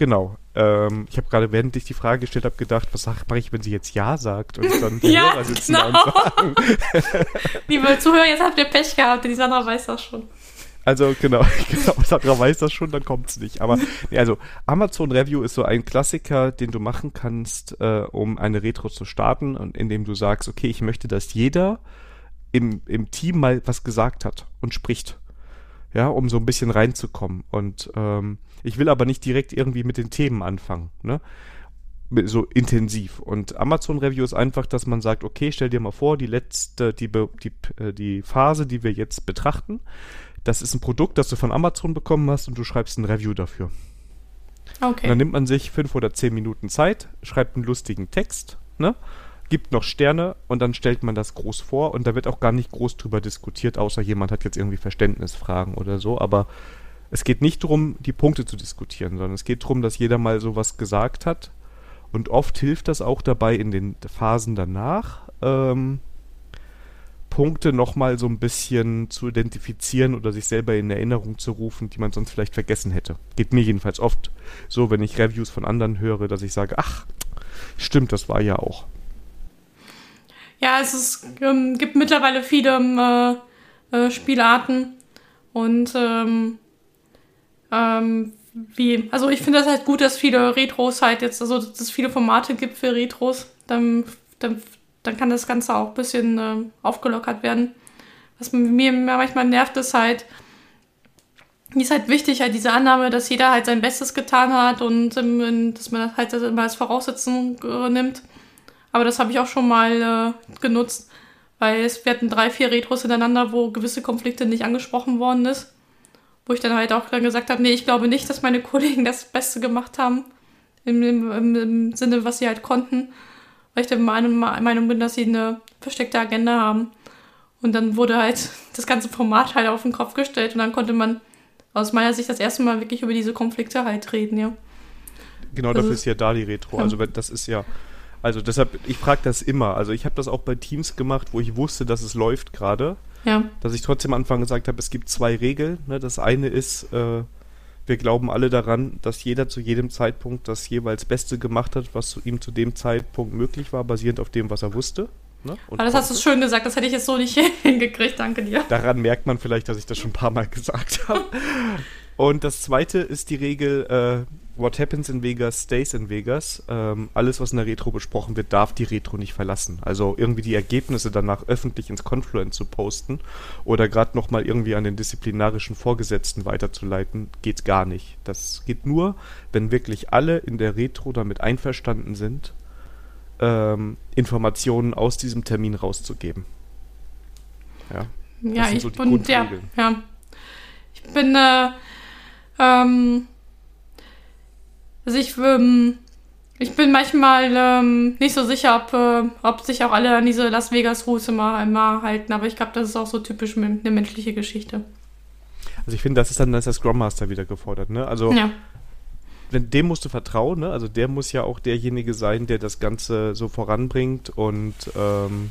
[SPEAKER 1] Genau. Ähm, ich habe gerade, während ich die Frage gestellt habe, gedacht, was mache ich, wenn sie jetzt Ja sagt und dann
[SPEAKER 2] die ja, Hörer sitzen genau. und sagen. Liebe Zuhörer, jetzt habt ihr Pech gehabt, die Sandra weiß das schon.
[SPEAKER 1] Also genau, genau, Sandra weiß das schon, dann kommt es nicht. Aber nee, also Amazon Review ist so ein Klassiker, den du machen kannst, äh, um eine Retro zu starten und indem du sagst, okay, ich möchte, dass jeder im, im Team mal was gesagt hat und spricht. Ja, um so ein bisschen reinzukommen. Und ähm, ich will aber nicht direkt irgendwie mit den Themen anfangen, ne? So intensiv. Und Amazon Review ist einfach, dass man sagt, okay, stell dir mal vor, die letzte, die, die, äh, die Phase, die wir jetzt betrachten, das ist ein Produkt, das du von Amazon bekommen hast und du schreibst ein Review dafür. Okay. Und dann nimmt man sich fünf oder zehn Minuten Zeit, schreibt einen lustigen Text, ne? gibt noch Sterne und dann stellt man das groß vor und da wird auch gar nicht groß drüber diskutiert, außer jemand hat jetzt irgendwie Verständnisfragen oder so, aber es geht nicht darum, die Punkte zu diskutieren, sondern es geht darum, dass jeder mal sowas gesagt hat. Und oft hilft das auch dabei in den Phasen danach, ähm, Punkte nochmal so ein bisschen zu identifizieren oder sich selber in Erinnerung zu rufen, die man sonst vielleicht vergessen hätte. Geht mir jedenfalls oft so, wenn ich Reviews von anderen höre, dass ich sage, ach, stimmt, das war ja auch.
[SPEAKER 2] Ja, es ist, ähm, gibt mittlerweile viele äh, äh, Spielarten und ähm, ähm, wie, also ich finde das halt gut, dass viele Retros halt jetzt, also dass es viele Formate gibt für Retros. Dann, dann, dann kann das Ganze auch ein bisschen äh, aufgelockert werden. Was mir manchmal nervt, ist halt, ist halt wichtig, halt diese Annahme, dass jeder halt sein Bestes getan hat und ähm, dass man das halt immer als Voraussetzung äh, nimmt. Aber das habe ich auch schon mal äh, genutzt, weil es, hatten drei, vier Retros hintereinander, wo gewisse Konflikte nicht angesprochen worden ist wo ich dann halt auch dann gesagt habe, nee, ich glaube nicht, dass meine Kollegen das Beste gemacht haben, im, im, im Sinne, was sie halt konnten, weil ich der Meinung bin, dass sie eine versteckte Agenda haben. Und dann wurde halt das ganze Format halt auf den Kopf gestellt und dann konnte man aus meiner Sicht das erste Mal wirklich über diese Konflikte halt reden, ja.
[SPEAKER 1] Genau, also, dafür ist ja da die Retro. Ja. Also das ist ja, also deshalb, ich frage das immer. Also ich habe das auch bei Teams gemacht, wo ich wusste, dass es läuft gerade. Ja. Dass ich trotzdem am Anfang gesagt habe, es gibt zwei Regeln. Ne? Das eine ist, äh, wir glauben alle daran, dass jeder zu jedem Zeitpunkt das jeweils Beste gemacht hat, was zu ihm zu dem Zeitpunkt möglich war, basierend auf dem, was er wusste.
[SPEAKER 2] Ne? Aber das hast du schön gesagt, das hätte ich jetzt so nicht hingekriegt, danke dir.
[SPEAKER 1] Daran merkt man vielleicht, dass ich das schon ein paar Mal gesagt habe. Und das zweite ist die Regel, äh, What happens in Vegas stays in Vegas. Ähm, alles, was in der Retro besprochen wird, darf die Retro nicht verlassen. Also irgendwie die Ergebnisse danach öffentlich ins Confluent zu posten oder gerade nochmal irgendwie an den disziplinarischen Vorgesetzten weiterzuleiten, geht gar nicht. Das geht nur, wenn wirklich alle in der Retro damit einverstanden sind, ähm, Informationen aus diesem Termin rauszugeben.
[SPEAKER 2] Ja, ja ich so bin, ja, ja. Ich bin, äh, ähm, also ich, ähm, ich bin manchmal ähm, nicht so sicher, ob, äh, ob sich auch alle an diese Las Vegas-Rules immer, immer halten, aber ich glaube, das ist auch so typisch eine menschliche Geschichte.
[SPEAKER 1] Also ich finde, das ist dann das ist der Scrum Master wieder gefordert, ne? Also ja. wenn, dem musst du vertrauen, ne? Also der muss ja auch derjenige sein, der das Ganze so voranbringt und ähm,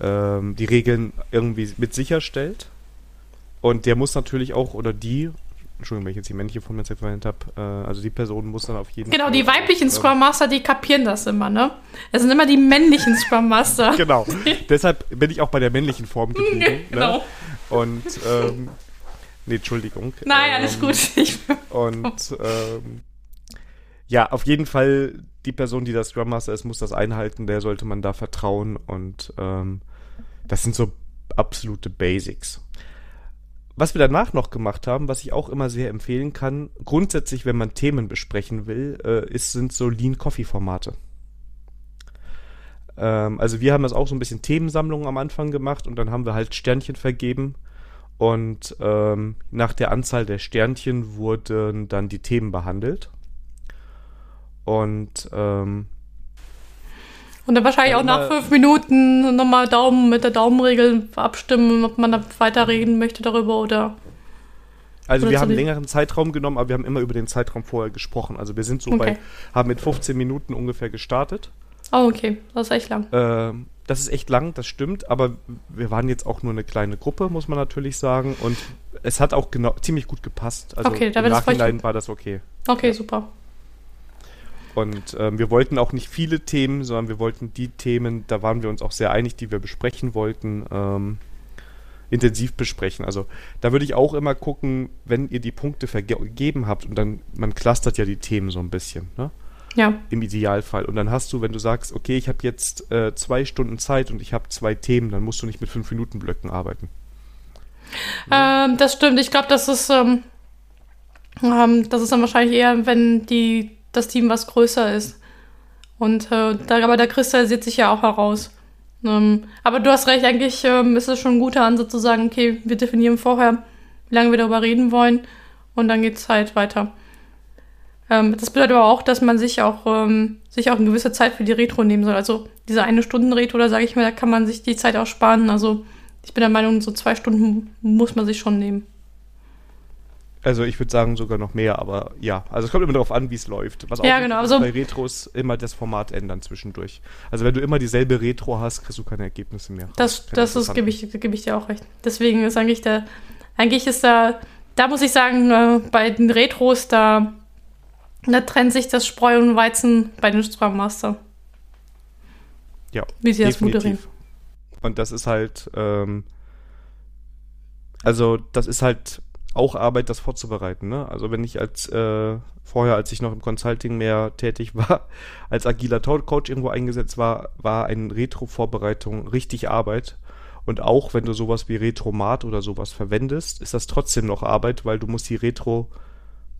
[SPEAKER 1] ähm, die Regeln irgendwie mit sicherstellt. Und der muss natürlich auch, oder die, Entschuldigung, wenn ich jetzt die männliche Form jetzt verwendet habe, äh, also die Person muss dann auf jeden
[SPEAKER 2] genau, Fall. Genau, die weiblichen Scrum Master, die kapieren das immer, ne? Es sind immer die männlichen Scrum Master.
[SPEAKER 1] genau. Deshalb bin ich auch bei der männlichen Form geblieben. Ne? genau. Ne? Und, ähm, nee, Entschuldigung.
[SPEAKER 2] Nein, ähm, alles gut.
[SPEAKER 1] Und, ähm, ja, auf jeden Fall die Person, die das Scrum Master ist, muss das einhalten, der sollte man da vertrauen und, ähm, das sind so absolute Basics. Was wir danach noch gemacht haben, was ich auch immer sehr empfehlen kann, grundsätzlich, wenn man Themen besprechen will, äh, ist, sind so Lean-Coffee-Formate. Ähm, also wir haben das auch so ein bisschen Themensammlungen am Anfang gemacht und dann haben wir halt Sternchen vergeben und ähm, nach der Anzahl der Sternchen wurden dann die Themen behandelt. Und ähm,
[SPEAKER 2] und dann wahrscheinlich ja, auch nach fünf Minuten nochmal Daumen mit der Daumenregel abstimmen, ob man da weiterreden möchte darüber oder.
[SPEAKER 1] Also oder wir haben einen längeren Zeitraum genommen, aber wir haben immer über den Zeitraum vorher gesprochen. Also wir sind so okay. bei, haben mit 15 Minuten ungefähr gestartet.
[SPEAKER 2] Oh, okay. Das ist echt lang.
[SPEAKER 1] Äh, das ist echt lang, das stimmt, aber wir waren jetzt auch nur eine kleine Gruppe, muss man natürlich sagen. Und es hat auch genau ziemlich gut gepasst. Also okay, da im Nachhinein war das okay.
[SPEAKER 2] Okay, ja. super.
[SPEAKER 1] Und ähm, wir wollten auch nicht viele Themen, sondern wir wollten die Themen, da waren wir uns auch sehr einig, die wir besprechen wollten, ähm, intensiv besprechen. Also da würde ich auch immer gucken, wenn ihr die Punkte vergeben habt und dann, man clustert ja die Themen so ein bisschen, ne?
[SPEAKER 2] Ja.
[SPEAKER 1] Im Idealfall. Und dann hast du, wenn du sagst, okay, ich habe jetzt äh, zwei Stunden Zeit und ich habe zwei Themen, dann musst du nicht mit fünf Minuten Blöcken arbeiten.
[SPEAKER 2] Ähm, das stimmt. Ich glaube, das ist, ähm, ähm, das ist dann wahrscheinlich eher, wenn die das Team was größer ist. Und äh, da, aber der kristallisiert sich ja auch heraus. Ähm, aber du hast recht, eigentlich ähm, ist es schon ein guter Ansatz zu sagen, okay, wir definieren vorher, wie lange wir darüber reden wollen und dann geht es halt weiter. Ähm, das bedeutet aber auch, dass man sich auch, ähm, sich auch eine gewisse Zeit für die Retro nehmen soll. Also diese eine Stunden Retro, da sage ich mir, da kann man sich die Zeit auch sparen. Also ich bin der Meinung, so zwei Stunden muss man sich schon nehmen.
[SPEAKER 1] Also ich würde sagen sogar noch mehr, aber ja, also es kommt immer darauf an, wie es läuft.
[SPEAKER 2] Was auch ja, genau. also
[SPEAKER 1] bei Retros immer das Format ändern zwischendurch. Also wenn du immer dieselbe Retro hast, kriegst du keine Ergebnisse mehr.
[SPEAKER 2] Das, das, das gebe ich, geb ich dir auch recht. Deswegen ist eigentlich der, eigentlich ist da, da muss ich sagen, äh, bei den Retros, da, da trennt sich das Spreu und Weizen bei den Scrum Master.
[SPEAKER 1] Ja.
[SPEAKER 2] Wie sie definitiv. das moderieren.
[SPEAKER 1] Und das ist halt, ähm, also das ist halt auch Arbeit, das vorzubereiten. Ne? Also wenn ich als äh, vorher, als ich noch im Consulting mehr tätig war, als agiler Coach irgendwo eingesetzt war, war eine Retro-Vorbereitung richtig Arbeit. Und auch wenn du sowas wie Retromat oder sowas verwendest, ist das trotzdem noch Arbeit, weil du musst die Retro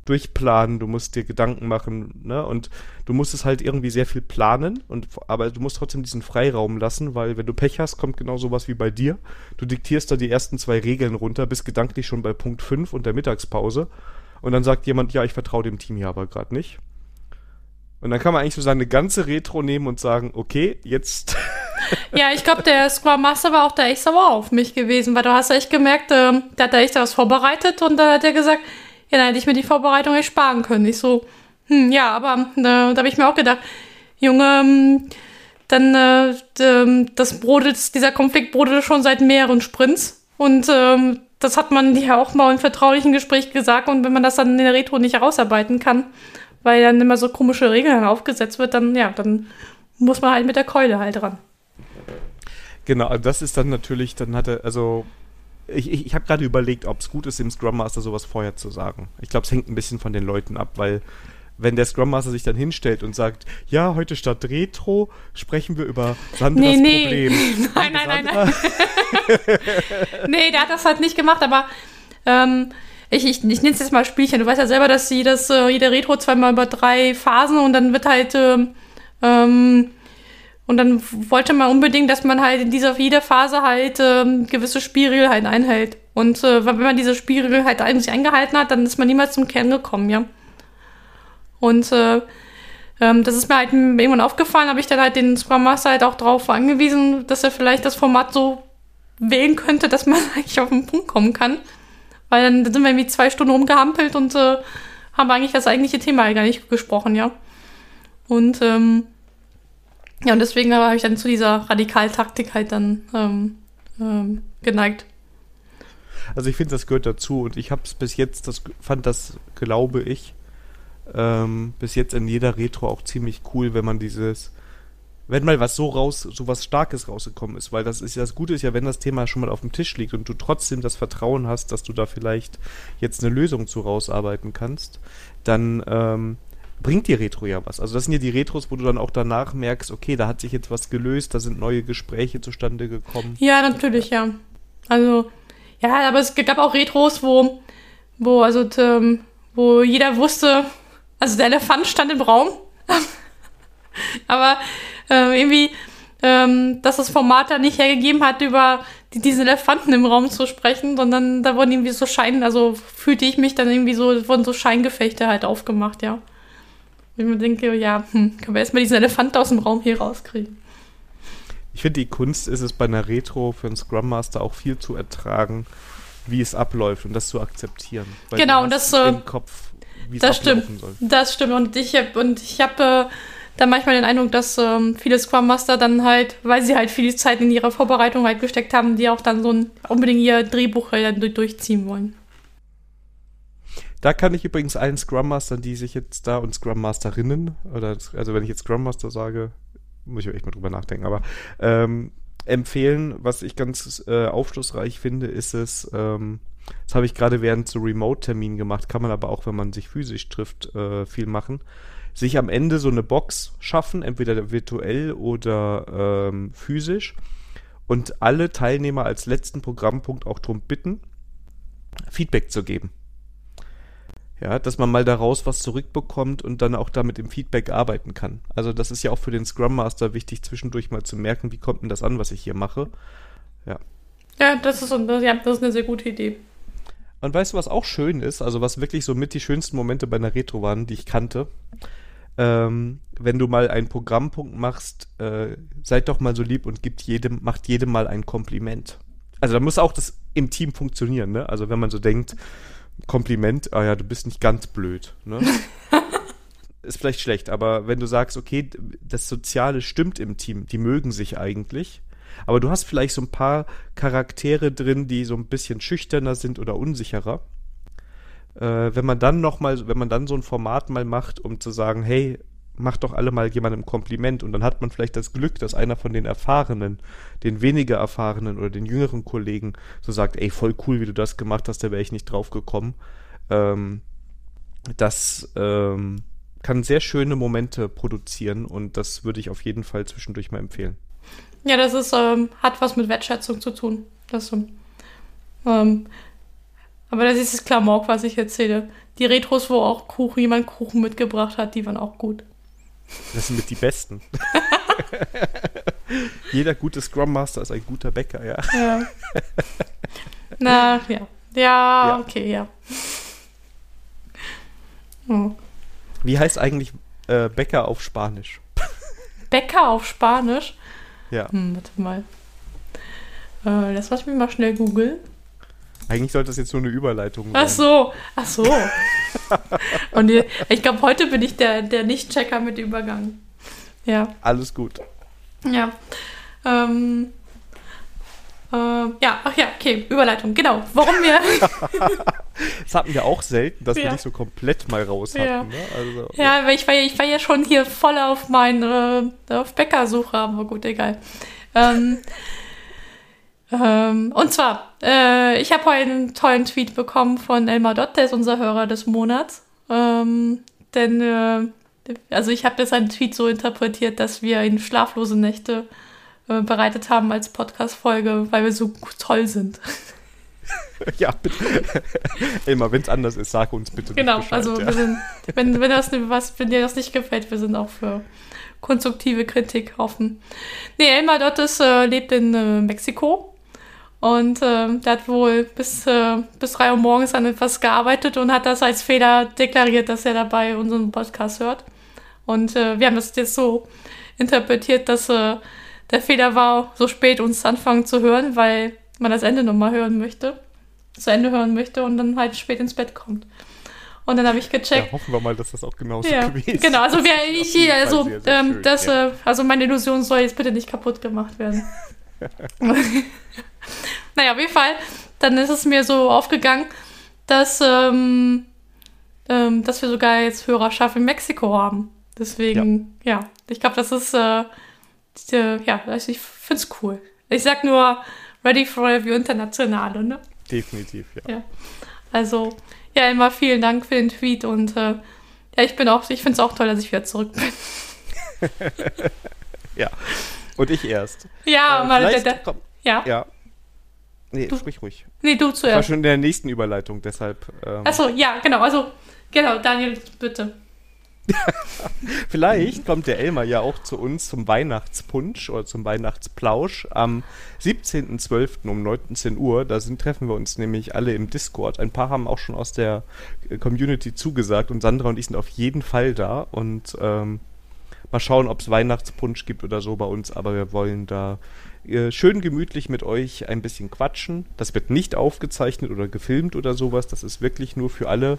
[SPEAKER 1] durchplanen, du musst dir Gedanken machen, ne? Und du musst es halt irgendwie sehr viel planen und aber du musst trotzdem diesen Freiraum lassen, weil wenn du Pech hast, kommt genau sowas wie bei dir. Du diktierst da die ersten zwei Regeln runter, bist gedanklich schon bei Punkt 5 und der Mittagspause und dann sagt jemand, ja, ich vertraue dem Team hier aber gerade nicht. Und dann kann man eigentlich so seine ganze Retro nehmen und sagen, okay, jetzt.
[SPEAKER 2] ja, ich glaube, der Scrum Master war auch da echt sauer auf mich gewesen, weil du hast echt gemerkt, äh, der hat da echt was vorbereitet und dann hat er gesagt, ja, dann hätte ich mir die Vorbereitung ersparen können. Ich so, hm, ja, aber äh, da habe ich mir auch gedacht, Junge, ähm, dann äh, ähm, das brodelt, dieser Konflikt brodelt schon seit mehreren Sprints und ähm, das hat man ja auch mal im vertraulichen Gespräch gesagt und wenn man das dann in der Retro nicht herausarbeiten kann, weil dann immer so komische Regeln aufgesetzt wird, dann ja, dann muss man halt mit der Keule halt ran.
[SPEAKER 1] Genau, das ist dann natürlich, dann hatte, also ich, ich, ich habe gerade überlegt, ob es gut ist, dem Scrum Master sowas vorher zu sagen. Ich glaube, es hängt ein bisschen von den Leuten ab, weil wenn der Scrum Master sich dann hinstellt und sagt, ja, heute statt Retro sprechen wir über Sandras nee, nee. Problem.
[SPEAKER 2] nein, nein, nein, nein. nee, der hat das halt nicht gemacht, aber ähm, ich, ich, ich nenne es jetzt mal Spielchen. Du weißt ja selber, dass sie das, äh, jede Retro zweimal über drei Phasen und dann wird halt ähm, ähm und dann wollte man unbedingt, dass man halt in dieser jeder Phase halt ähm, gewisse Spielregeln halt einhält. Und äh, wenn man diese Spielregeln halt eigentlich eingehalten hat, dann ist man niemals zum Kern gekommen, ja. Und äh, ähm, das ist mir halt irgendwann aufgefallen, habe ich dann halt den Scrum Master halt auch darauf angewiesen, dass er vielleicht das Format so wählen könnte, dass man eigentlich auf den Punkt kommen kann. Weil dann sind wir irgendwie zwei Stunden rumgehampelt und äh, haben eigentlich das eigentliche Thema gar nicht gesprochen, ja. Und ähm, ja, und deswegen habe ich dann zu dieser Radikaltaktik halt dann ähm, ähm, geneigt.
[SPEAKER 1] Also ich finde, das gehört dazu und ich habe es bis jetzt, das fand das, glaube ich, ähm, bis jetzt in jeder Retro auch ziemlich cool, wenn man dieses, wenn mal was so raus, so was Starkes rausgekommen ist, weil das ist ja das Gute ist ja, wenn das Thema schon mal auf dem Tisch liegt und du trotzdem das Vertrauen hast, dass du da vielleicht jetzt eine Lösung zu rausarbeiten kannst, dann ähm, bringt die Retro ja was. Also das sind ja die Retros, wo du dann auch danach merkst, okay, da hat sich jetzt was gelöst, da sind neue Gespräche zustande gekommen.
[SPEAKER 2] Ja, natürlich, ja. Also, ja, aber es gab auch Retros, wo, wo, also, ähm, wo jeder wusste, also der Elefant stand im Raum. aber äh, irgendwie, ähm, dass das Format da nicht hergegeben hat, über die, diesen Elefanten im Raum zu sprechen, sondern da wurden irgendwie so Schein, also fühlte ich mich dann irgendwie so, wurden so Scheingefechte halt aufgemacht, ja. Ich mir denke, ja, hm, können wir erstmal diesen Elefant aus dem Raum hier rauskriegen.
[SPEAKER 1] Ich finde, die Kunst ist es bei einer Retro für einen Scrum Master auch viel zu ertragen, wie es abläuft und das zu akzeptieren.
[SPEAKER 2] genau, und das so.
[SPEAKER 1] Im Kopf,
[SPEAKER 2] wie das stimmt. Soll. Das stimmt. Und ich habe und ich habe äh, da manchmal den Eindruck, dass ähm, viele Scrum Master dann halt, weil sie halt viel Zeit in ihre Vorbereitung halt gesteckt haben, die auch dann so ein, unbedingt ihr Drehbuch halt durchziehen wollen.
[SPEAKER 1] Da kann ich übrigens allen Scrum Mastern, die sich jetzt da und Scrum Masterinnen, oder also wenn ich jetzt Scrum Master sage, muss ich echt mal drüber nachdenken, aber ähm, empfehlen, was ich ganz äh, aufschlussreich finde, ist es, ähm, das habe ich gerade während so Remote-Terminen gemacht, kann man aber auch, wenn man sich physisch trifft, äh, viel machen. Sich am Ende so eine Box schaffen, entweder virtuell oder ähm, physisch, und alle Teilnehmer als letzten Programmpunkt auch darum bitten, Feedback zu geben. Ja, dass man mal daraus was zurückbekommt und dann auch damit im Feedback arbeiten kann. Also das ist ja auch für den Scrum Master wichtig, zwischendurch mal zu merken, wie kommt denn das an, was ich hier mache. Ja.
[SPEAKER 2] Ja, das ist, ja, das ist eine sehr gute Idee.
[SPEAKER 1] Und weißt du, was auch schön ist, also was wirklich so mit die schönsten Momente bei einer Retro waren, die ich kannte, ähm, wenn du mal einen Programmpunkt machst, äh, seid doch mal so lieb und gibt jedem, macht jedem mal ein Kompliment. Also da muss auch das im Team funktionieren, ne? Also wenn man so denkt, Kompliment, ah ja, du bist nicht ganz blöd, ne? ist vielleicht schlecht, aber wenn du sagst, okay, das Soziale stimmt im Team, die mögen sich eigentlich, aber du hast vielleicht so ein paar Charaktere drin, die so ein bisschen schüchterner sind oder unsicherer. Äh, wenn man dann noch mal, wenn man dann so ein Format mal macht, um zu sagen, hey, mach doch alle mal jemandem Kompliment und dann hat man vielleicht das Glück, dass einer von den Erfahrenen, den weniger Erfahrenen oder den jüngeren Kollegen so sagt, ey, voll cool, wie du das gemacht hast, da wäre ich nicht drauf gekommen. Ähm, das ähm, kann sehr schöne Momente produzieren und das würde ich auf jeden Fall zwischendurch mal empfehlen.
[SPEAKER 2] Ja, das ist, ähm, hat was mit Wertschätzung zu tun. Das so. Ähm, aber das ist das Klamauk, was ich erzähle. Die Retros, wo auch Kuchen, jemand Kuchen mitgebracht hat, die waren auch gut.
[SPEAKER 1] Das sind mit die besten. Jeder gute Scrum Master ist ein guter Bäcker, ja.
[SPEAKER 2] Ja. Na, ja. Ja,
[SPEAKER 1] Ja.
[SPEAKER 2] okay, ja. Oh.
[SPEAKER 1] Wie heißt eigentlich äh, Bäcker auf Spanisch?
[SPEAKER 2] Bäcker auf Spanisch.
[SPEAKER 1] Ja.
[SPEAKER 2] Hm, warte mal. Äh, das lass ich mir mal schnell googeln.
[SPEAKER 1] Eigentlich sollte das jetzt nur eine Überleitung sein.
[SPEAKER 2] Ach so, ach so. Und ich glaube, heute bin ich der, der Nicht-Checker mit Übergang. Ja,
[SPEAKER 1] Alles gut.
[SPEAKER 2] ja. Ähm, ähm, ja, ach ja, okay, Überleitung, genau. Warum wir,
[SPEAKER 1] Das hatten wir auch selten, dass wir
[SPEAKER 2] Ja.
[SPEAKER 1] nicht so komplett mal raus
[SPEAKER 2] Ja.
[SPEAKER 1] hatten. Ne? Also,
[SPEAKER 2] ja, weil ich war ja, ich war ja schon hier voll auf mein, äh, auf Bäckersuche, aber gut, egal. Ähm, ähm, und zwar, äh, ich habe heute einen tollen Tweet bekommen von Elmar Dott, der ist unser Hörer des Monats. Ähm, denn, äh, also ich habe das einen Tweet so interpretiert, dass wir ihn schlaflose Nächte äh, bereitet haben als Podcast-Folge, weil wir so toll sind.
[SPEAKER 1] ja, bitte. Elmar, wenn es anders ist, sag uns bitte.
[SPEAKER 2] Genau,
[SPEAKER 1] Bescheid,
[SPEAKER 2] also
[SPEAKER 1] ja.
[SPEAKER 2] wir sind, wenn, wenn, das, was, wenn dir das nicht gefällt, wir sind auch für konstruktive Kritik offen. Nee, Elmar Dottes äh, lebt in äh, Mexiko und äh, der hat wohl bis, äh, bis drei Uhr morgens an etwas gearbeitet und hat das als Fehler deklariert, dass er dabei unseren Podcast hört. Und äh, wir haben das jetzt so interpretiert, dass äh, der Fehler war, so spät uns anfangen zu hören, weil man das Ende nochmal hören möchte, zu Ende hören möchte und dann halt spät ins Bett kommt. Und dann habe ich gecheckt,
[SPEAKER 1] ja, hoffen wir mal, dass das auch genauso
[SPEAKER 2] ja,
[SPEAKER 1] gewesen
[SPEAKER 2] genau. Also wir,
[SPEAKER 1] ist.
[SPEAKER 2] ich, also
[SPEAKER 1] sehr, sehr
[SPEAKER 2] ähm, das,
[SPEAKER 1] ja.
[SPEAKER 2] äh, also meine Illusion soll jetzt bitte nicht kaputt gemacht werden. naja, auf jeden Fall. Dann ist es mir so aufgegangen, dass, ähm, ähm, dass wir sogar jetzt Hörerschaft in Mexiko haben. Deswegen, ja, ich glaube, das ist, äh, die, ja, also ich finde es cool. Ich sag nur Ready for Review Internationale, ne?
[SPEAKER 1] Definitiv, ja.
[SPEAKER 2] Ja. Also, ja, immer vielen Dank für den Tweet und äh, ja, ich bin auch, ich finde es auch toll, dass ich wieder zurück bin.
[SPEAKER 1] ja. Und ich erst.
[SPEAKER 2] Ja,
[SPEAKER 1] Äh,
[SPEAKER 2] mal, der,
[SPEAKER 1] komm,
[SPEAKER 2] ja.
[SPEAKER 1] ja. Nee,
[SPEAKER 2] Du-
[SPEAKER 1] sprich ruhig.
[SPEAKER 2] Nee, du
[SPEAKER 1] Ich war
[SPEAKER 2] zuerst.
[SPEAKER 1] schon in der nächsten Überleitung, deshalb. Ähm,
[SPEAKER 2] Achso, ja, genau, also, genau, Daniel, bitte.
[SPEAKER 1] Vielleicht kommt der Elmar ja auch zu uns zum Weihnachtspunsch oder zum Weihnachtsplausch am 17.12. um 19 Uhr. Da sind, treffen wir uns nämlich alle im Discord. Ein paar haben auch schon aus der äh, Community zugesagt und Sandra und ich sind auf jeden Fall da und ähm, mal schauen, ob es Weihnachtspunsch gibt oder so bei uns, aber wir wollen da äh, schön gemütlich mit euch ein bisschen quatschen. Das wird nicht aufgezeichnet oder gefilmt oder sowas. Das ist wirklich nur für alle,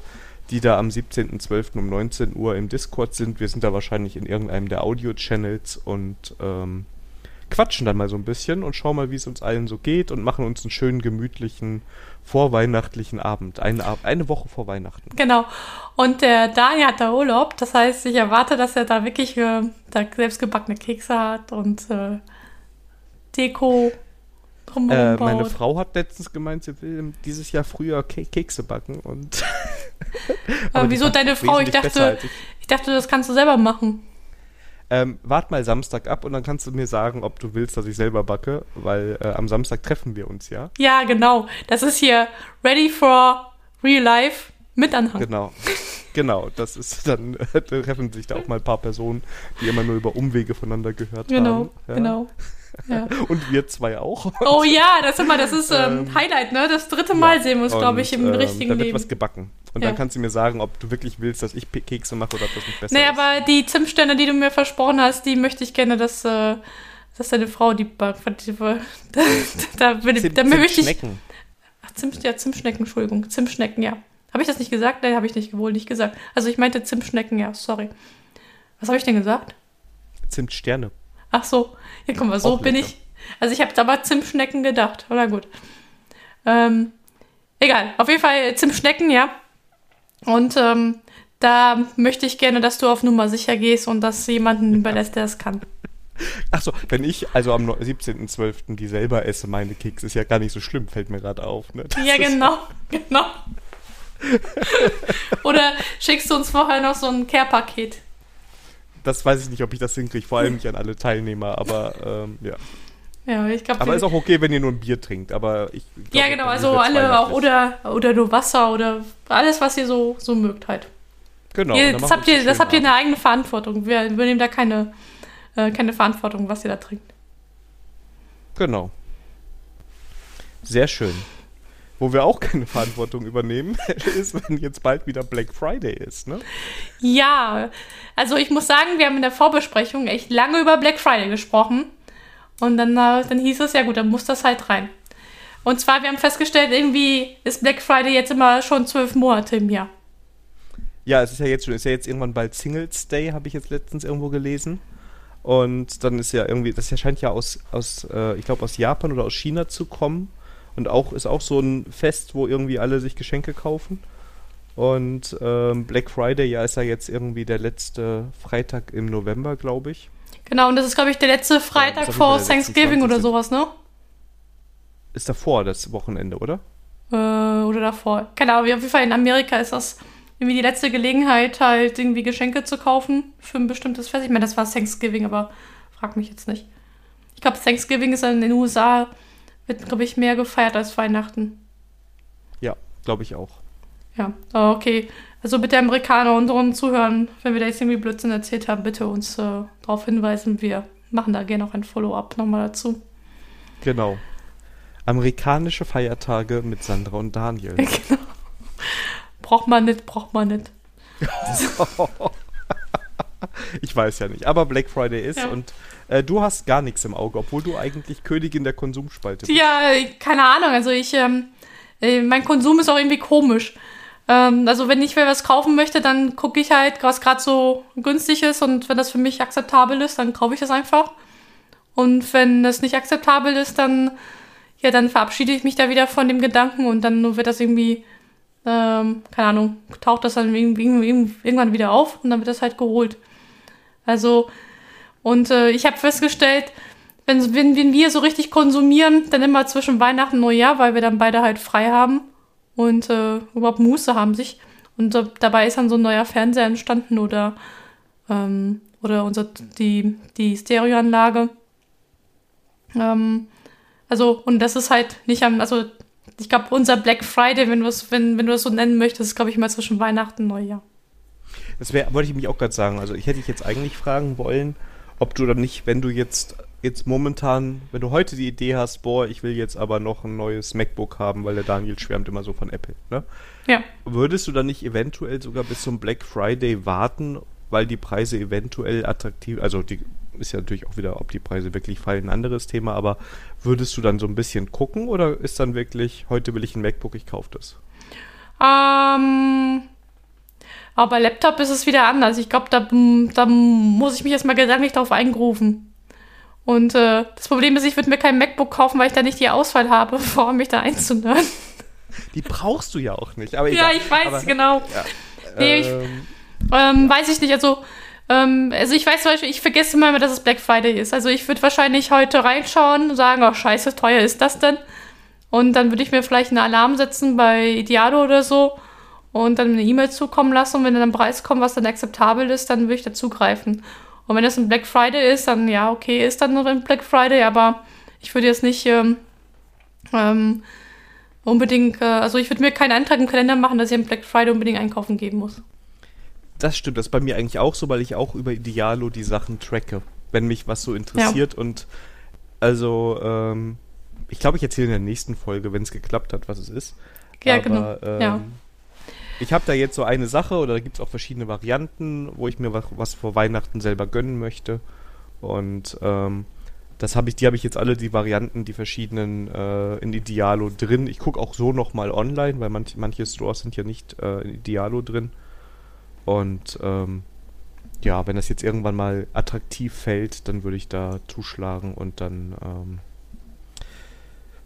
[SPEAKER 1] die da am 17.12. um 19 Uhr im Discord sind. Wir sind da wahrscheinlich in irgendeinem der Audio-Channels und ähm, quatschen dann mal so ein bisschen und schauen mal, wie es uns allen so geht und machen uns einen schönen, gemütlichen, vorweihnachtlichen Abend. Eine, Ab- eine Woche vor Weihnachten.
[SPEAKER 2] Genau. Und der Daniel hat da Urlaub, das heißt, ich erwarte, dass er da wirklich äh, da selbstgebackene Kekse hat und äh, Deko
[SPEAKER 1] Äh, meine. Frau hat letztens gemeint, sie will dieses Jahr früher Ke Kekse backen und.
[SPEAKER 2] Aber
[SPEAKER 1] die
[SPEAKER 2] wieso deine Frau? Ich dachte,
[SPEAKER 1] ich.
[SPEAKER 2] ich dachte, das kannst du selber machen.
[SPEAKER 1] Ähm, wart mal Samstag ab und dann kannst du mir sagen, ob du willst, dass ich selber backe, weil äh, am Samstag treffen wir uns ja.
[SPEAKER 2] Ja, genau. Das ist hier Ready for Real Life mit Anhang.
[SPEAKER 1] Genau. Genau, das ist dann äh, treffen sich da auch mal ein paar Personen, die immer nur über Umwege voneinander gehört
[SPEAKER 2] Genau,
[SPEAKER 1] haben. Ja.
[SPEAKER 2] genau. Ja.
[SPEAKER 1] Und wir zwei auch.
[SPEAKER 2] Oh ja, das, ist immer, das ist ähm,
[SPEAKER 1] Ähm,
[SPEAKER 2] Highlight, ne? Das dritte Mal sehen wir uns, glaube ich, im
[SPEAKER 1] ähm,
[SPEAKER 2] richtigen
[SPEAKER 1] Da wird
[SPEAKER 2] Leben.
[SPEAKER 1] was gebacken. Und
[SPEAKER 2] Ja.
[SPEAKER 1] dann kannst du mir sagen, ob du wirklich willst, dass ich Kekse mache oder ob das nicht besser
[SPEAKER 2] Nee,
[SPEAKER 1] ist.
[SPEAKER 2] aber die Zimtsterne, die du mir versprochen hast, die möchte ich gerne, dass, äh, dass deine Frau die backt. Da, da, da möchte ich.
[SPEAKER 1] Zimtschnecken.
[SPEAKER 2] Ach, Zimt, ja, Zimtschnecken, Entschuldigung. Zimtschnecken, ja. Habe ich das nicht gesagt? Nein, habe ich nicht wohl nicht gesagt. Also ich meinte Zimtschnecken, ja, sorry. Was habe ich denn gesagt?
[SPEAKER 1] Zimtsterne.
[SPEAKER 2] Ach so. Ja, guck mal, so bin ich. Also ich habe da mal Zimtschnecken gedacht. Na gut. Ähm, egal. Auf jeden Fall Zimtschnecken, ja. Und ähm, da möchte ich gerne, dass du auf Nummer sicher gehst und das jemanden überlässt, der es kann.
[SPEAKER 1] Achso, wenn ich also am 17.12. die selber esse, meine Keks, ist ja gar nicht so schlimm, fällt mir gerade auf. Ne?
[SPEAKER 2] Ja, genau, genau. Oder schickst du uns vorher noch so ein Care-Paket?
[SPEAKER 1] Das weiß ich nicht, ob ich das hinkriege, vor allem nicht an alle Teilnehmer, aber ähm, ja.
[SPEAKER 2] Ja, ich glaube.
[SPEAKER 1] Aber ist auch okay, wenn ihr nur ein Bier trinkt, aber ich. glaub,
[SPEAKER 2] Ja, genau, also alle auch oder, oder nur Wasser oder alles, was ihr so, so mögt halt.
[SPEAKER 1] Genau.
[SPEAKER 2] ihr, das habt ihr, das habt ihr eine eigene Verantwortung. Wir übernehmen da keine, äh, keine Verantwortung, was ihr da trinkt.
[SPEAKER 1] Genau. Sehr schön. Wo wir auch keine Verantwortung übernehmen, ist, wenn jetzt bald wieder Black Friday ist, ne?
[SPEAKER 2] Ja, also ich muss sagen, wir haben in der Vorbesprechung echt lange über Black Friday gesprochen. Und dann, äh, dann hieß es, ja gut, dann muss das halt rein. Und zwar, wir haben festgestellt, irgendwie ist Black Friday jetzt immer schon zwölf Monate im Jahr.
[SPEAKER 1] Ja, es ist ja jetzt schon, ist ja jetzt irgendwann bald Singles Day, habe ich jetzt letztens irgendwo gelesen. Und dann ist ja irgendwie, das scheint ja aus, aus äh, ich glaube, aus Japan oder aus China zu kommen. Und auch ist auch so ein Fest, wo irgendwie alle sich Geschenke kaufen. Und ähm, Black Friday, ja, ist ja jetzt irgendwie der letzte Freitag im November, glaube ich.
[SPEAKER 2] Genau, und das ist, glaube ich, der letzte Freitag
[SPEAKER 1] jeden
[SPEAKER 2] vor Thanksgiving oder
[SPEAKER 1] 26..
[SPEAKER 2] sowas, ne?
[SPEAKER 1] Ist davor das Wochenende, oder?
[SPEAKER 2] Äh, oder davor. Keine Ahnung, auf jeden Fall in Amerika ist das irgendwie die letzte Gelegenheit, halt irgendwie Geschenke zu kaufen für ein bestimmtes Fest. Ich meine, das war Thanksgiving, aber frag mich jetzt nicht. Ich glaube, Thanksgiving ist in den USA, wird, glaube ich, mehr gefeiert als Weihnachten.
[SPEAKER 1] Ja, glaube ich auch.
[SPEAKER 2] Ja, okay. Also bitte Amerikaner und unseren Zuhören, wenn wir da jetzt irgendwie Blödsinn erzählt haben, bitte uns äh, darauf hinweisen. Wir machen da gerne auch ein Follow-up nochmal dazu.
[SPEAKER 1] Genau. Amerikanische Feiertage mit Sandra und Daniel.
[SPEAKER 2] genau. Braucht man nicht, braucht man nicht.
[SPEAKER 1] Ich weiß ja nicht, aber Black Friday ist
[SPEAKER 2] Ja.
[SPEAKER 1] und äh, du hast gar nichts im Auge, obwohl du eigentlich Königin der Konsumspalte bist.
[SPEAKER 2] Ja, keine Ahnung. Also ich, ähm, äh, mein Konsum ist auch irgendwie komisch. Ähm, also wenn ich mir was kaufen möchte, dann gucke ich halt, was gerade so günstig ist und wenn das für mich akzeptabel ist, dann kaufe ich das einfach. Und wenn das nicht akzeptabel ist, dann, ja, dann verabschiede ich mich da wieder von dem Gedanken und dann wird das irgendwie, ähm, keine Ahnung, taucht das dann irgendwie, irgendwie, irgendwann wieder auf und dann wird das halt geholt. Also, und äh, ich habe festgestellt, wenn, wenn, wenn wir so richtig konsumieren, dann immer zwischen Weihnachten und Neujahr, weil wir dann beide halt frei haben und äh, überhaupt Muße haben sich. Und äh, dabei ist dann so ein neuer Fernseher entstanden oder, ähm, oder unser, die, die Stereoanlage. Ähm, also, und das ist halt nicht am, also ich glaube, unser Black Friday, wenn du es, wenn, wenn du das so nennen möchtest, ist, glaube ich, mal zwischen Weihnachten und Neujahr.
[SPEAKER 1] Das wär, wollte ich mich auch gerade sagen. Also ich hätte dich jetzt eigentlich fragen wollen, ob du dann nicht, wenn du jetzt jetzt momentan, wenn du heute die Idee hast, boah, ich will jetzt aber noch ein neues MacBook haben, weil der Daniel schwärmt immer so von Apple, ne?
[SPEAKER 2] Ja.
[SPEAKER 1] Würdest du dann nicht eventuell sogar bis zum Black Friday warten, weil die Preise eventuell attraktiv, also die ist ja natürlich auch wieder, ob die Preise wirklich fallen, ein anderes Thema, aber würdest du dann so ein bisschen gucken oder ist dann wirklich, heute will ich ein MacBook, ich kaufe das?
[SPEAKER 2] Ähm, aber bei Laptop ist es wieder anders. Ich glaube, da, da muss ich mich erstmal gedanklich drauf eingrooven. Und äh, das Problem ist, ich würde mir kein MacBook kaufen, weil ich da nicht die Auswahl habe, vor mich da einzunörden.
[SPEAKER 1] Die brauchst du ja auch nicht, aber
[SPEAKER 2] Ja, ich weiß,
[SPEAKER 1] aber,
[SPEAKER 2] genau.
[SPEAKER 1] Ja,
[SPEAKER 2] Nee, ich-
[SPEAKER 1] ähm,
[SPEAKER 2] Ähm, weiß ich nicht. Also, ähm, also ich weiß zum Beispiel, ich vergesse immer, dass es Black Friday ist. Also ich würde wahrscheinlich heute reinschauen und sagen, oh scheiße, teuer ist das denn? Und dann würde ich mir vielleicht einen Alarm setzen bei Idealo oder so und dann eine E-Mail zukommen lassen. Und wenn dann ein Preis kommt, was dann akzeptabel ist, dann würde ich dazugreifen. Und wenn das ein Black Friday ist, dann ja, okay, ist dann nur ein Black Friday, aber ich würde jetzt nicht ähm, ähm, unbedingt, äh, also ich würde mir keinen Eintrag im Kalender machen, dass ich am Black Friday unbedingt einkaufen gehen muss.
[SPEAKER 1] Das stimmt, das ist bei mir eigentlich auch so, weil ich auch über Idealo die Sachen tracke, wenn mich was so interessiert. Und also, ähm, ich glaube, ich erzähle in der nächsten Folge, wenn es geklappt hat, was es ist.
[SPEAKER 2] Ja,
[SPEAKER 1] Aber,
[SPEAKER 2] genau.
[SPEAKER 1] Ähm,
[SPEAKER 2] Ja.
[SPEAKER 1] Ich habe da jetzt so eine Sache oder da gibt es auch verschiedene Varianten, wo ich mir was, was vor Weihnachten selber gönnen möchte. Und ähm, das habe ich, die habe ich jetzt alle die Varianten, die verschiedenen äh, in Idealo drin. Ich gucke auch so nochmal online, weil manch, manche Stores sind ja nicht äh, in Idealo drin. Und ähm, ja, wenn das jetzt irgendwann mal attraktiv fällt, dann würde ich da zuschlagen und dann ähm,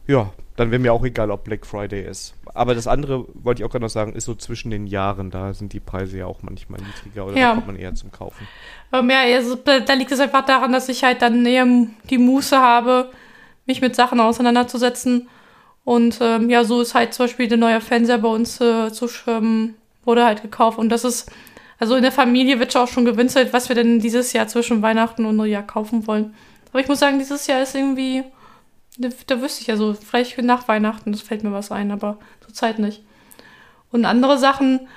[SPEAKER 1] ja, dann wäre mir auch egal, ob Black Friday ist. Aber das andere, wollte ich auch gerade noch sagen, ist so zwischen den Jahren. Da sind die Preise ja auch manchmal niedriger oder ja. da kommt man eher zum Kaufen.
[SPEAKER 2] Ähm, ja, also, da liegt es einfach daran, dass ich halt dann eher die Muße habe, mich mit Sachen auseinanderzusetzen. Und ähm, ja, so ist halt zum Beispiel der neue Fernseher bei uns äh, zu ähm, wurde halt gekauft. Und das ist, also in der Familie wird schon auch schon gewinselt, was wir denn dieses Jahr zwischen Weihnachten und Neujahr kaufen wollen. Aber ich muss sagen, dieses Jahr ist irgendwie da, da wüsste ich ja so, vielleicht nach Weihnachten, das fällt mir was ein, aber zurzeit nicht. Und andere Sachen,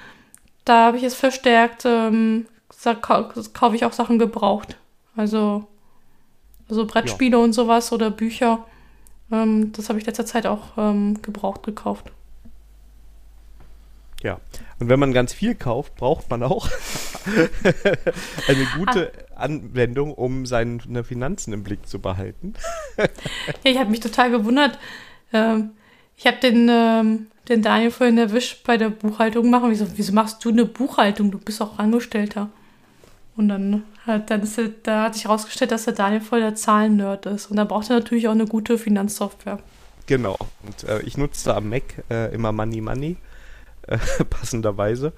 [SPEAKER 2] da habe ich es verstärkt, ähm, kaufe ich auch Sachen gebraucht. Also, also Brettspiele ja. und sowas oder Bücher. Ähm, das habe ich letzter Zeit auch ähm, gebraucht gekauft.
[SPEAKER 1] Ja, und wenn man ganz viel kauft, braucht man auch eine gute ah. Anwendung, um seine Finanzen im Blick zu behalten.
[SPEAKER 2] ja, ich habe mich total gewundert. Ähm, ich habe den, ähm, den Daniel vorhin erwischt bei der Buchhaltung machen. Wieso, wieso machst du eine Buchhaltung? Du bist auch Angestellter. Und dann hat, dann ist, da hat sich herausgestellt, dass der Daniel voll der Zahlen-Nerd ist. Und da braucht er natürlich auch eine gute Finanzsoftware.
[SPEAKER 1] Genau. Und äh, ich nutze am Mac äh, immer Money Money, äh, passenderweise.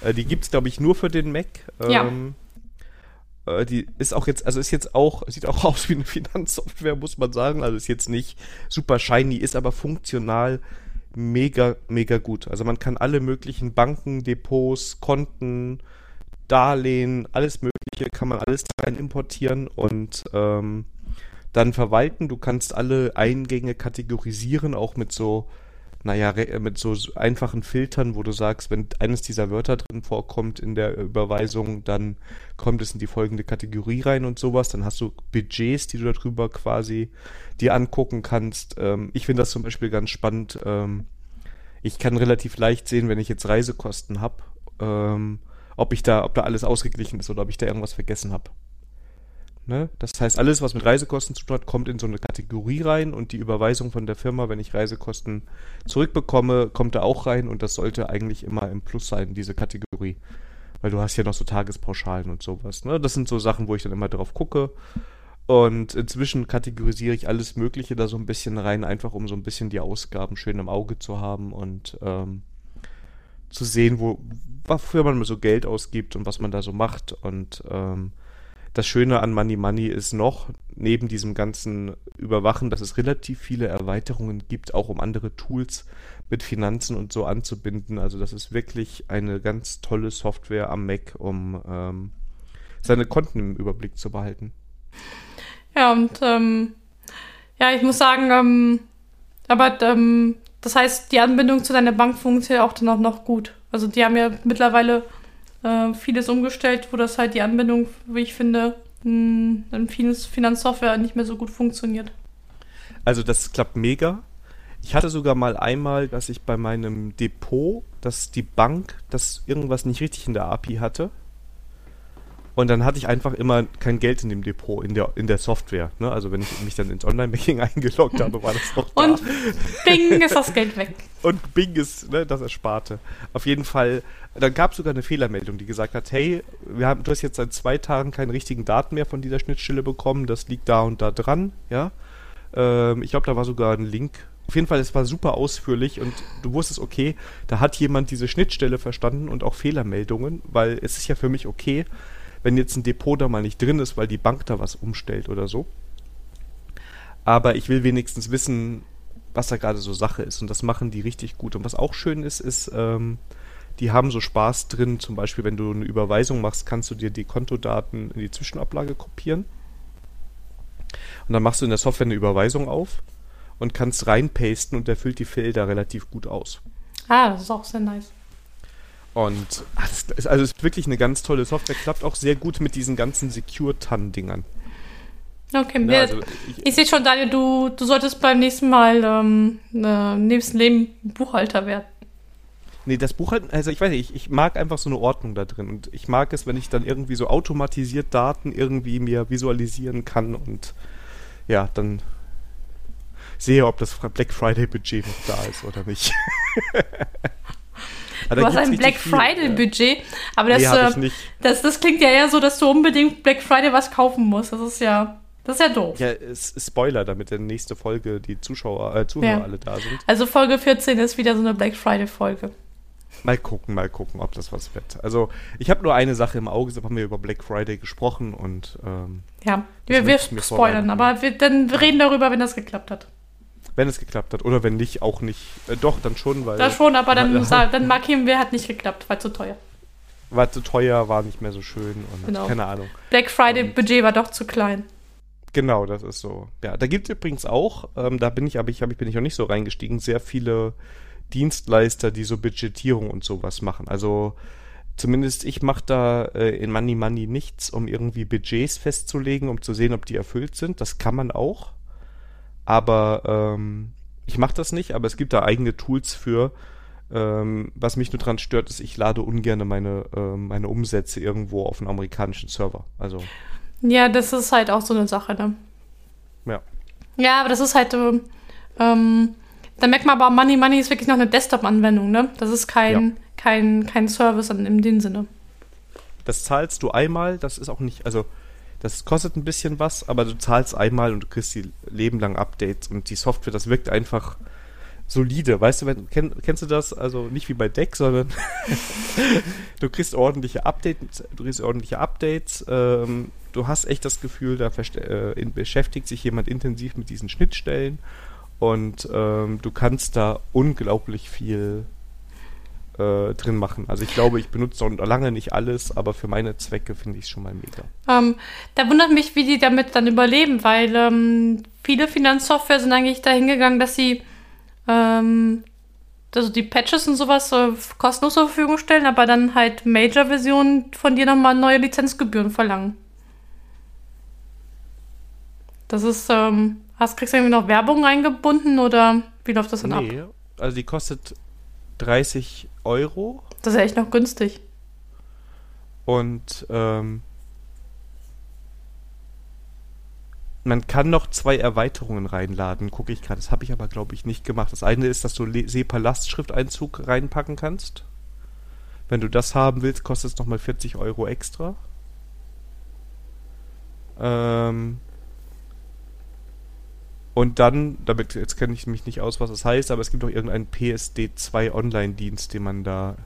[SPEAKER 1] Äh, die gibt es, glaube ich, nur für den Mac. Ähm, ja äh, die ist auch jetzt, also ist jetzt auch, sieht auch aus wie eine Finanzsoftware, muss man sagen. Also ist jetzt nicht super shiny, ist aber funktional mega, mega gut. Also man kann alle möglichen Banken, Depots, Konten, Darlehen, alles Mögliche, kann man alles rein importieren und ähm, dann verwalten. Du kannst alle Eingänge kategorisieren, auch mit so naja, äh, mit so einfachen Filtern, wo du sagst, wenn eines dieser Wörter drin vorkommt in der Überweisung, dann kommt es in die folgende Kategorie rein und sowas. Dann hast du Budgets, die du darüber quasi dir angucken kannst. Ähm, ich finde das zum Beispiel ganz spannend. Ähm, ich kann relativ leicht sehen, wenn ich jetzt Reisekosten habe, ähm, ob ich da, ob da alles ausgeglichen ist oder ob ich da irgendwas vergessen habe. Ne? Das heißt, alles, was mit Reisekosten zu tun hat, kommt in so eine Kategorie rein und die Überweisung von der Firma, wenn ich Reisekosten zurückbekomme, kommt da auch rein und das sollte eigentlich immer im Plus sein, diese Kategorie. Weil du hast ja noch so Tagespauschalen und sowas. Ne? Das sind so Sachen, wo ich dann immer drauf gucke. Und inzwischen kategorisiere ich alles Mögliche da so ein bisschen rein, einfach um so ein bisschen die Ausgaben schön im Auge zu haben und ähm, zu sehen, wo, wofür man so Geld ausgibt und was man da so macht. Und ähm, das Schöne an Money Money ist noch, neben diesem ganzen Überwachen, dass es relativ viele Erweiterungen gibt, auch um andere Tools mit Finanzen und so anzubinden. Also das ist wirklich eine ganz tolle Software am Mac, um ähm, seine Konten im Überblick zu behalten.
[SPEAKER 2] Ja, und ähm, ja, ich muss sagen, ähm, aber ähm, das heißt, die Anbindung zu deiner Bank funktioniert auch dann auch noch gut. Also die haben ja mittlerweile äh, vieles umgestellt, wo das halt die Anbindung, wie ich finde, hm, in vieles Finanzsoftware nicht mehr so gut funktioniert.
[SPEAKER 1] Also das klappt mega. Ich hatte sogar mal einmal, dass ich bei meinem Depot, dass die Bank, dass irgendwas nicht richtig in der API hatte. Und dann hatte ich einfach immer kein Geld in dem Depot, in der, in der Software. Ne? Also wenn ich mich dann ins Online-Banking eingeloggt habe, war das noch
[SPEAKER 2] da. Und bing ist das Geld weg.
[SPEAKER 1] Und bing ist ne, das Ersparte. Auf jeden Fall, dann gab es sogar eine Fehlermeldung, die gesagt hat, hey, wir haben, du hast jetzt seit zwei Tagen keine richtigen Daten mehr von dieser Schnittstelle bekommen, das liegt da und da dran, ja. Ähm, ich glaube, da war sogar ein Link auf jeden Fall, es war super ausführlich und du wusstest, okay, da hat jemand diese Schnittstelle verstanden und auch Fehlermeldungen, weil es ist ja für mich okay, wenn jetzt ein Depot da mal nicht drin ist, weil die Bank da was umstellt oder so. Aber ich will wenigstens wissen, was da gerade so Sache ist. Und das machen die richtig gut. Und was auch schön ist, ist, ähm, die haben so Spaß drin. Zum Beispiel, wenn du eine Überweisung machst, kannst du dir die Kontodaten in die Zwischenablage kopieren. Und dann machst du in der Software eine Überweisung auf und kannst reinpasten und der füllt die Felder relativ gut aus.
[SPEAKER 2] Ah, das ist auch sehr nice.
[SPEAKER 1] Und das ist, also ist wirklich eine ganz tolle Software. Klappt auch sehr gut mit diesen ganzen Secure-TAN-Dingern.
[SPEAKER 2] Okay, ja, also ich, ich sehe schon, Daniel, du, du solltest beim nächsten Mal ähm, äh, nächsten Leben Buchhalter werden.
[SPEAKER 1] Nee, das Buchhalten, also ich weiß nicht, ich, ich, mag einfach so eine Ordnung da drin. Und ich mag es, wenn ich dann irgendwie so automatisiert Daten irgendwie mir visualisieren kann und ja, dann sehe, ob das Black Friday Budget noch da ist oder nicht.
[SPEAKER 2] du hast ein Black Friday Budget, aber das, nee, äh, das, das klingt ja eher so, dass du unbedingt Black Friday was kaufen musst. Das ist ja, das ist ja doof.
[SPEAKER 1] Ja, Spoiler, damit in der nächste Folge die Zuschauer, äh, Zuhörer ja. alle da sind.
[SPEAKER 2] Also Folge 14 ist wieder so eine Black Friday Folge.
[SPEAKER 1] Mal gucken, mal gucken, ob das was wird. Also ich habe nur eine Sache im Auge, so haben wir über Black Friday gesprochen und ähm,
[SPEAKER 2] ja, wir, wir spoilern, aber wir, dann wir reden darüber, wenn das geklappt hat.
[SPEAKER 1] Wenn es geklappt hat oder wenn nicht, auch nicht. Äh, doch, dann schon, weil.
[SPEAKER 2] Da schon, aber dann, äh, dann markieren wir, hat nicht geklappt, war zu teuer.
[SPEAKER 1] War zu teuer, war nicht mehr so schön und genau. keine Ahnung.
[SPEAKER 2] Black Friday und, Budget war doch zu klein.
[SPEAKER 1] Genau, das ist so. Ja, da gibt es übrigens auch, ähm, da bin ich, aber ich, hab, ich bin ich noch nicht so reingestiegen, sehr viele Dienstleister, die so Budgetierung und sowas machen. Also zumindest ich mache da äh, in Money Money nichts, um irgendwie Budgets festzulegen, um zu sehen, ob die erfüllt sind. Das kann man auch. Aber ähm, ich mache das nicht, aber es gibt da eigene Tools für. Ähm, was mich nur dran stört, ist, ich lade ungern meine, äh, meine Umsätze irgendwo auf einen amerikanischen Server. Also.
[SPEAKER 2] Ja, das ist halt auch so eine Sache, ne?
[SPEAKER 1] Ja.
[SPEAKER 2] Ja, aber das ist halt, ähm, da merkt man aber, Money Money ist wirklich noch eine Desktop-Anwendung, ne? Das ist kein, ja. kein, kein Service in, in dem Sinne.
[SPEAKER 1] Das zahlst du einmal, das ist auch nicht, also das kostet ein bisschen was, aber du zahlst einmal und du kriegst die Leben lang Updates und die Software, das wirkt einfach solide. Weißt du, wenn, kenn, kennst du das? Also nicht wie bei Deck, sondern du kriegst ordentliche Updates, du kriegst ordentliche Updates, ähm, du hast echt das Gefühl, da äh, in, beschäftigt sich jemand intensiv mit diesen Schnittstellen und ähm, du kannst da unglaublich viel äh, drin machen. Also ich glaube, ich benutze noch lange nicht alles, aber für meine Zwecke finde ich es schon mal mega.
[SPEAKER 2] Ähm, da wundert mich, wie die damit dann überleben, weil ähm, viele Finanzsoftware sind eigentlich dahin gegangen, dass sie ähm, also die Patches und sowas äh, kostenlos zur Verfügung stellen, aber dann halt Major-Versionen von dir nochmal neue Lizenzgebühren verlangen. Das ist, ähm, hast, kriegst du irgendwie noch Werbung eingebunden oder wie läuft das dann nee, ab?
[SPEAKER 1] Also die kostet 30 Euro.
[SPEAKER 2] Das ist ja echt noch günstig.
[SPEAKER 1] Und ähm, man kann noch zwei Erweiterungen reinladen, gucke ich gerade. Das habe ich aber, glaube ich, nicht gemacht. Das eine ist, dass du SEPA-Lastschrifteinzug reinpacken kannst. Wenn du das haben willst, kostet es nochmal 40 Euro extra. Ähm, und dann, damit, jetzt kenne ich mich nicht aus, was das heißt, aber es gibt auch irgendeinen PSD2 Online-Dienst, den man da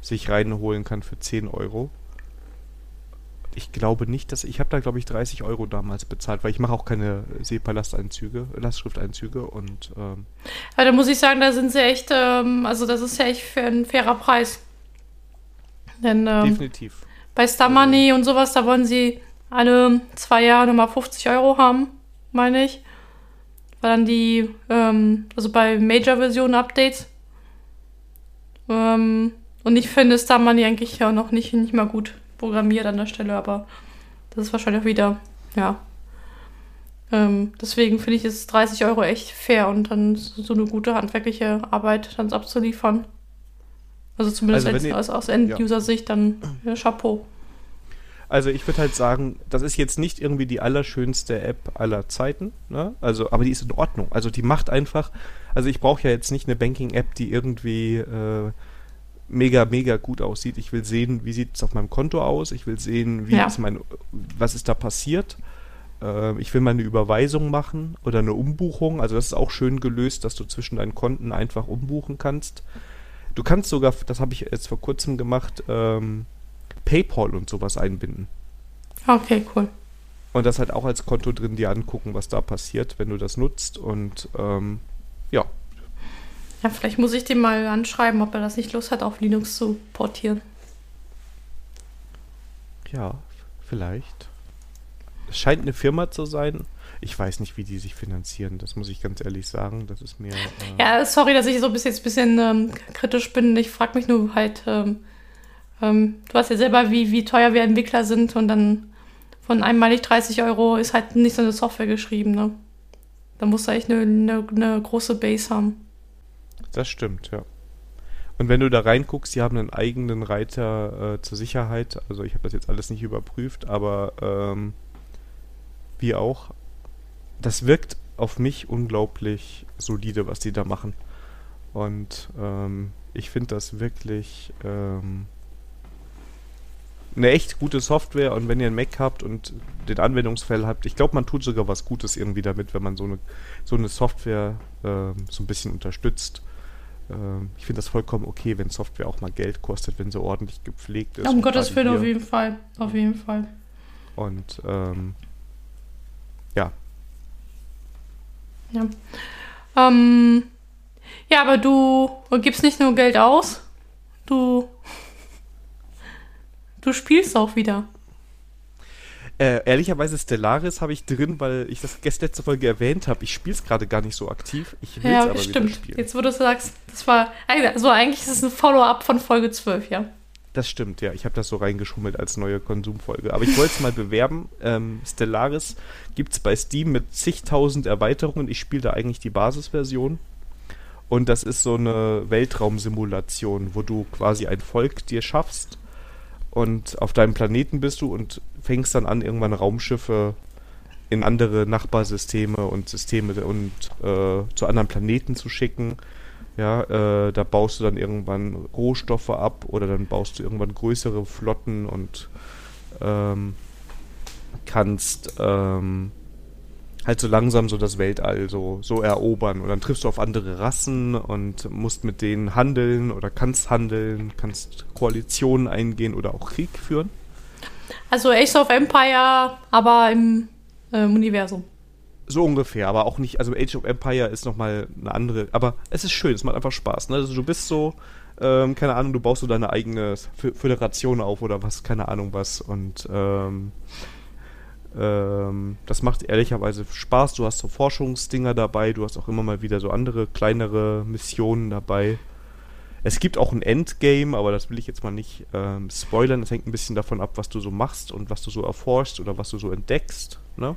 [SPEAKER 1] sich reinholen kann für 10 Euro. Ich glaube nicht, dass ich habe da glaube ich 30 Euro damals bezahlt, weil ich mache auch keine SEPA-Lasteinzüge, Lastschrifteinzüge und ähm,
[SPEAKER 2] ja, da muss ich sagen, da sind sie echt, ähm, also das ist ja echt für ein fairer Preis. Denn ähm,
[SPEAKER 1] definitiv.
[SPEAKER 2] Bei Star Money und sowas, da wollen sie alle zwei Jahre nochmal 50 Euro haben, meine ich war dann die, ähm, also bei Major-Version-Updates. Ähm, und ich finde Star Money eigentlich ja noch nicht, nicht mal gut programmiert an der Stelle, aber das ist wahrscheinlich auch wieder, ja. Ähm, deswegen finde ich es 30 Euro echt fair und dann so eine gute handwerkliche Arbeit dann abzuliefern. Also zumindest also als, aus End-User-Sicht dann ja, Chapeau.
[SPEAKER 1] Also ich würde halt sagen, das ist jetzt nicht irgendwie die allerschönste App aller Zeiten, ne? Also, aber die ist in Ordnung. Also die macht einfach, also ich brauche ja jetzt nicht eine Banking-App, die irgendwie äh, mega, mega gut aussieht. Ich will sehen, wie sieht es auf meinem Konto aus. Ich will sehen, wie ja. ist mein, was ist da passiert. Äh, ich will mal eine Überweisung machen oder eine Umbuchung. Also das ist auch schön gelöst, dass du zwischen deinen Konten einfach umbuchen kannst. Du kannst sogar, das habe ich jetzt vor kurzem gemacht, ähm, PayPal und sowas einbinden.
[SPEAKER 2] Okay, cool.
[SPEAKER 1] Und das halt auch als Konto drin dir angucken, was da passiert, wenn du das nutzt. Und ähm, ja.
[SPEAKER 2] Ja, vielleicht muss ich dem mal anschreiben, ob er das nicht Lust hat, auf Linux zu portieren.
[SPEAKER 1] Ja, vielleicht. Es scheint eine Firma zu sein. Ich weiß nicht, wie die sich finanzieren. Das muss ich ganz ehrlich sagen. Das ist mir. Äh
[SPEAKER 2] ja, sorry, dass ich so bis jetzt ein bisschen ähm, kritisch bin. Ich frage mich nur halt, ähm, ähm, du weißt ja selber, wie, wie teuer wir Entwickler sind und dann von einmalig 30 Euro ist halt nicht so eine Software geschrieben, ne? Da musst du echt eine, eine, eine große Base haben.
[SPEAKER 1] Das stimmt, ja. Und wenn du da reinguckst, die haben einen eigenen Reiter äh, zur Sicherheit. Also ich habe das jetzt alles nicht überprüft, aber ähm, wir auch. das wirkt auf mich unglaublich solide, was die da machen. Und ähm, ich finde das wirklich ähm, eine echt gute Software und wenn ihr einen Mac habt und den Anwendungsfall habt, ich glaube, man tut sogar was Gutes irgendwie damit, wenn man so eine, so eine Software ähm, so ein bisschen unterstützt. Ähm, ich finde das vollkommen okay, wenn Software auch mal Geld kostet, wenn sie ordentlich gepflegt ist.
[SPEAKER 2] Um Gottes Willen, auf jeden Fall. Auf jeden Fall.
[SPEAKER 1] Und ähm, ja.
[SPEAKER 2] Ja. Ähm, ja, aber du gibst nicht nur Geld aus, du Du spielst auch wieder.
[SPEAKER 1] Äh, ehrlicherweise Stellaris habe ich drin, weil ich das gestern letzte Folge erwähnt habe. Ich spiele es gerade gar nicht so aktiv. Ich will es
[SPEAKER 2] ja,
[SPEAKER 1] aber
[SPEAKER 2] stimmt.
[SPEAKER 1] wieder spielen.
[SPEAKER 2] Jetzt, wo du sagst, das war. Also, eigentlich ist es ein Follow-up von Folge 12, ja.
[SPEAKER 1] Das stimmt, ja. Ich habe das so reingeschummelt als neue Konsumfolge. Aber ich wollte es mal bewerben. Ähm, Stellaris gibt es bei Steam mit zigtausend Erweiterungen. Ich spiele da eigentlich die Basisversion. Und das ist so eine Weltraumsimulation, wo du quasi ein Volk dir schaffst und auf deinem Planeten bist du und fängst dann an, irgendwann Raumschiffe in andere Nachbarsysteme und Systeme und äh, zu anderen Planeten zu schicken. Ja, äh, da baust du dann irgendwann Rohstoffe ab oder dann baust du irgendwann größere Flotten und ähm, kannst ähm, halt so langsam so das Weltall so, so erobern. Und dann triffst du auf andere Rassen und musst mit denen handeln oder kannst handeln, kannst Koalitionen eingehen oder auch Krieg führen.
[SPEAKER 2] Also Age of Empire, aber im äh, Universum.
[SPEAKER 1] So ungefähr, aber auch nicht, also Age of Empire ist nochmal eine andere, aber es ist schön, es macht einfach Spaß. Ne? Also du bist so, ähm, keine Ahnung, du baust so deine eigene Föderation auf oder was, keine Ahnung was und ähm, ähm, das macht ehrlicherweise Spaß. Du hast so Forschungsdinger dabei, du hast auch immer mal wieder so andere kleinere Missionen dabei. Es gibt auch ein Endgame, aber das will ich jetzt mal nicht ähm, spoilern. Das hängt ein bisschen davon ab, was du so machst und was du so erforschst oder was du so entdeckst. Ne?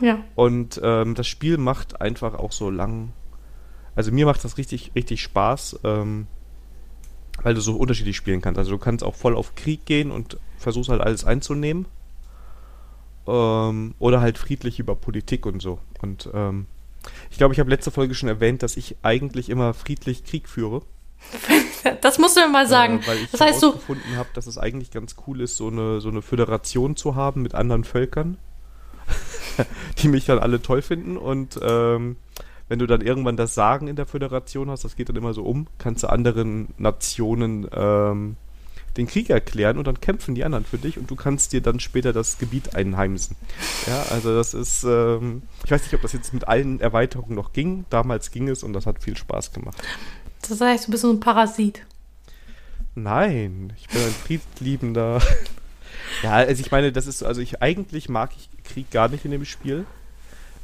[SPEAKER 2] Ja.
[SPEAKER 1] Und ähm, das Spiel macht einfach auch so lang. Also mir macht das richtig, richtig Spaß, ähm, weil du so unterschiedlich spielen kannst. Also du kannst auch voll auf Krieg gehen und versuchst halt alles einzunehmen. Ähm, oder halt friedlich über Politik und so. Und ähm, ich glaube, ich habe letzte Folge schon erwähnt, dass ich eigentlich immer friedlich Krieg führe.
[SPEAKER 2] Das musst du mir mal sagen.
[SPEAKER 1] Äh, weil ich
[SPEAKER 2] das heißt, du
[SPEAKER 1] gefunden habe, dass es eigentlich ganz cool ist, so eine, so eine Föderation zu haben mit anderen Völkern, die mich dann alle toll finden. Und ähm, wenn du dann irgendwann das Sagen in der Föderation hast, das geht dann immer so um, kannst du anderen Nationen ähm, den Krieg erklären und dann kämpfen die anderen für dich und du kannst dir dann später das Gebiet einheimsen. Ja, also das ist, ähm, ich weiß nicht, ob das jetzt mit allen Erweiterungen noch ging. Damals ging es und das hat viel Spaß gemacht.
[SPEAKER 2] Das heißt, du bist so ein Parasit.
[SPEAKER 1] Nein, ich bin ein friedliebender. ja, also ich meine, das ist, also ich eigentlich mag ich Krieg gar nicht in dem Spiel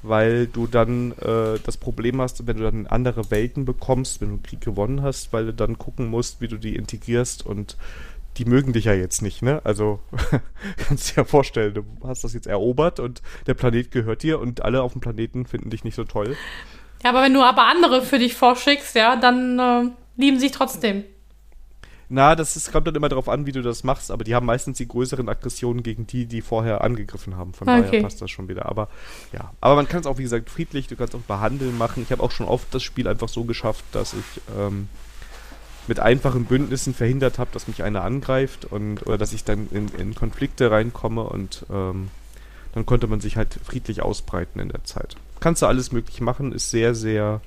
[SPEAKER 1] weil du dann äh, das Problem hast, wenn du dann andere Welten bekommst, wenn du einen Krieg gewonnen hast, weil du dann gucken musst, wie du die integrierst und die mögen dich ja jetzt nicht, ne? Also kannst dir ja vorstellen, du hast das jetzt erobert und der Planet gehört dir und alle auf dem Planeten finden dich nicht so toll.
[SPEAKER 2] Ja, aber wenn du aber andere für dich vorschickst, ja, dann äh, lieben sie trotzdem.
[SPEAKER 1] Na, das ist, kommt dann immer darauf an, wie du das machst, aber die haben meistens die größeren Aggressionen gegen die, die vorher angegriffen haben. Von okay. daher passt das schon wieder. Aber ja, aber man kann es auch, wie gesagt, friedlich, du kannst auch behandeln machen. Ich habe auch schon oft das Spiel einfach so geschafft, dass ich ähm, mit einfachen Bündnissen verhindert habe, dass mich einer angreift und oder dass ich dann in, in Konflikte reinkomme und ähm, dann konnte man sich halt friedlich ausbreiten in der Zeit. Kannst du alles möglich machen, ist sehr, sehr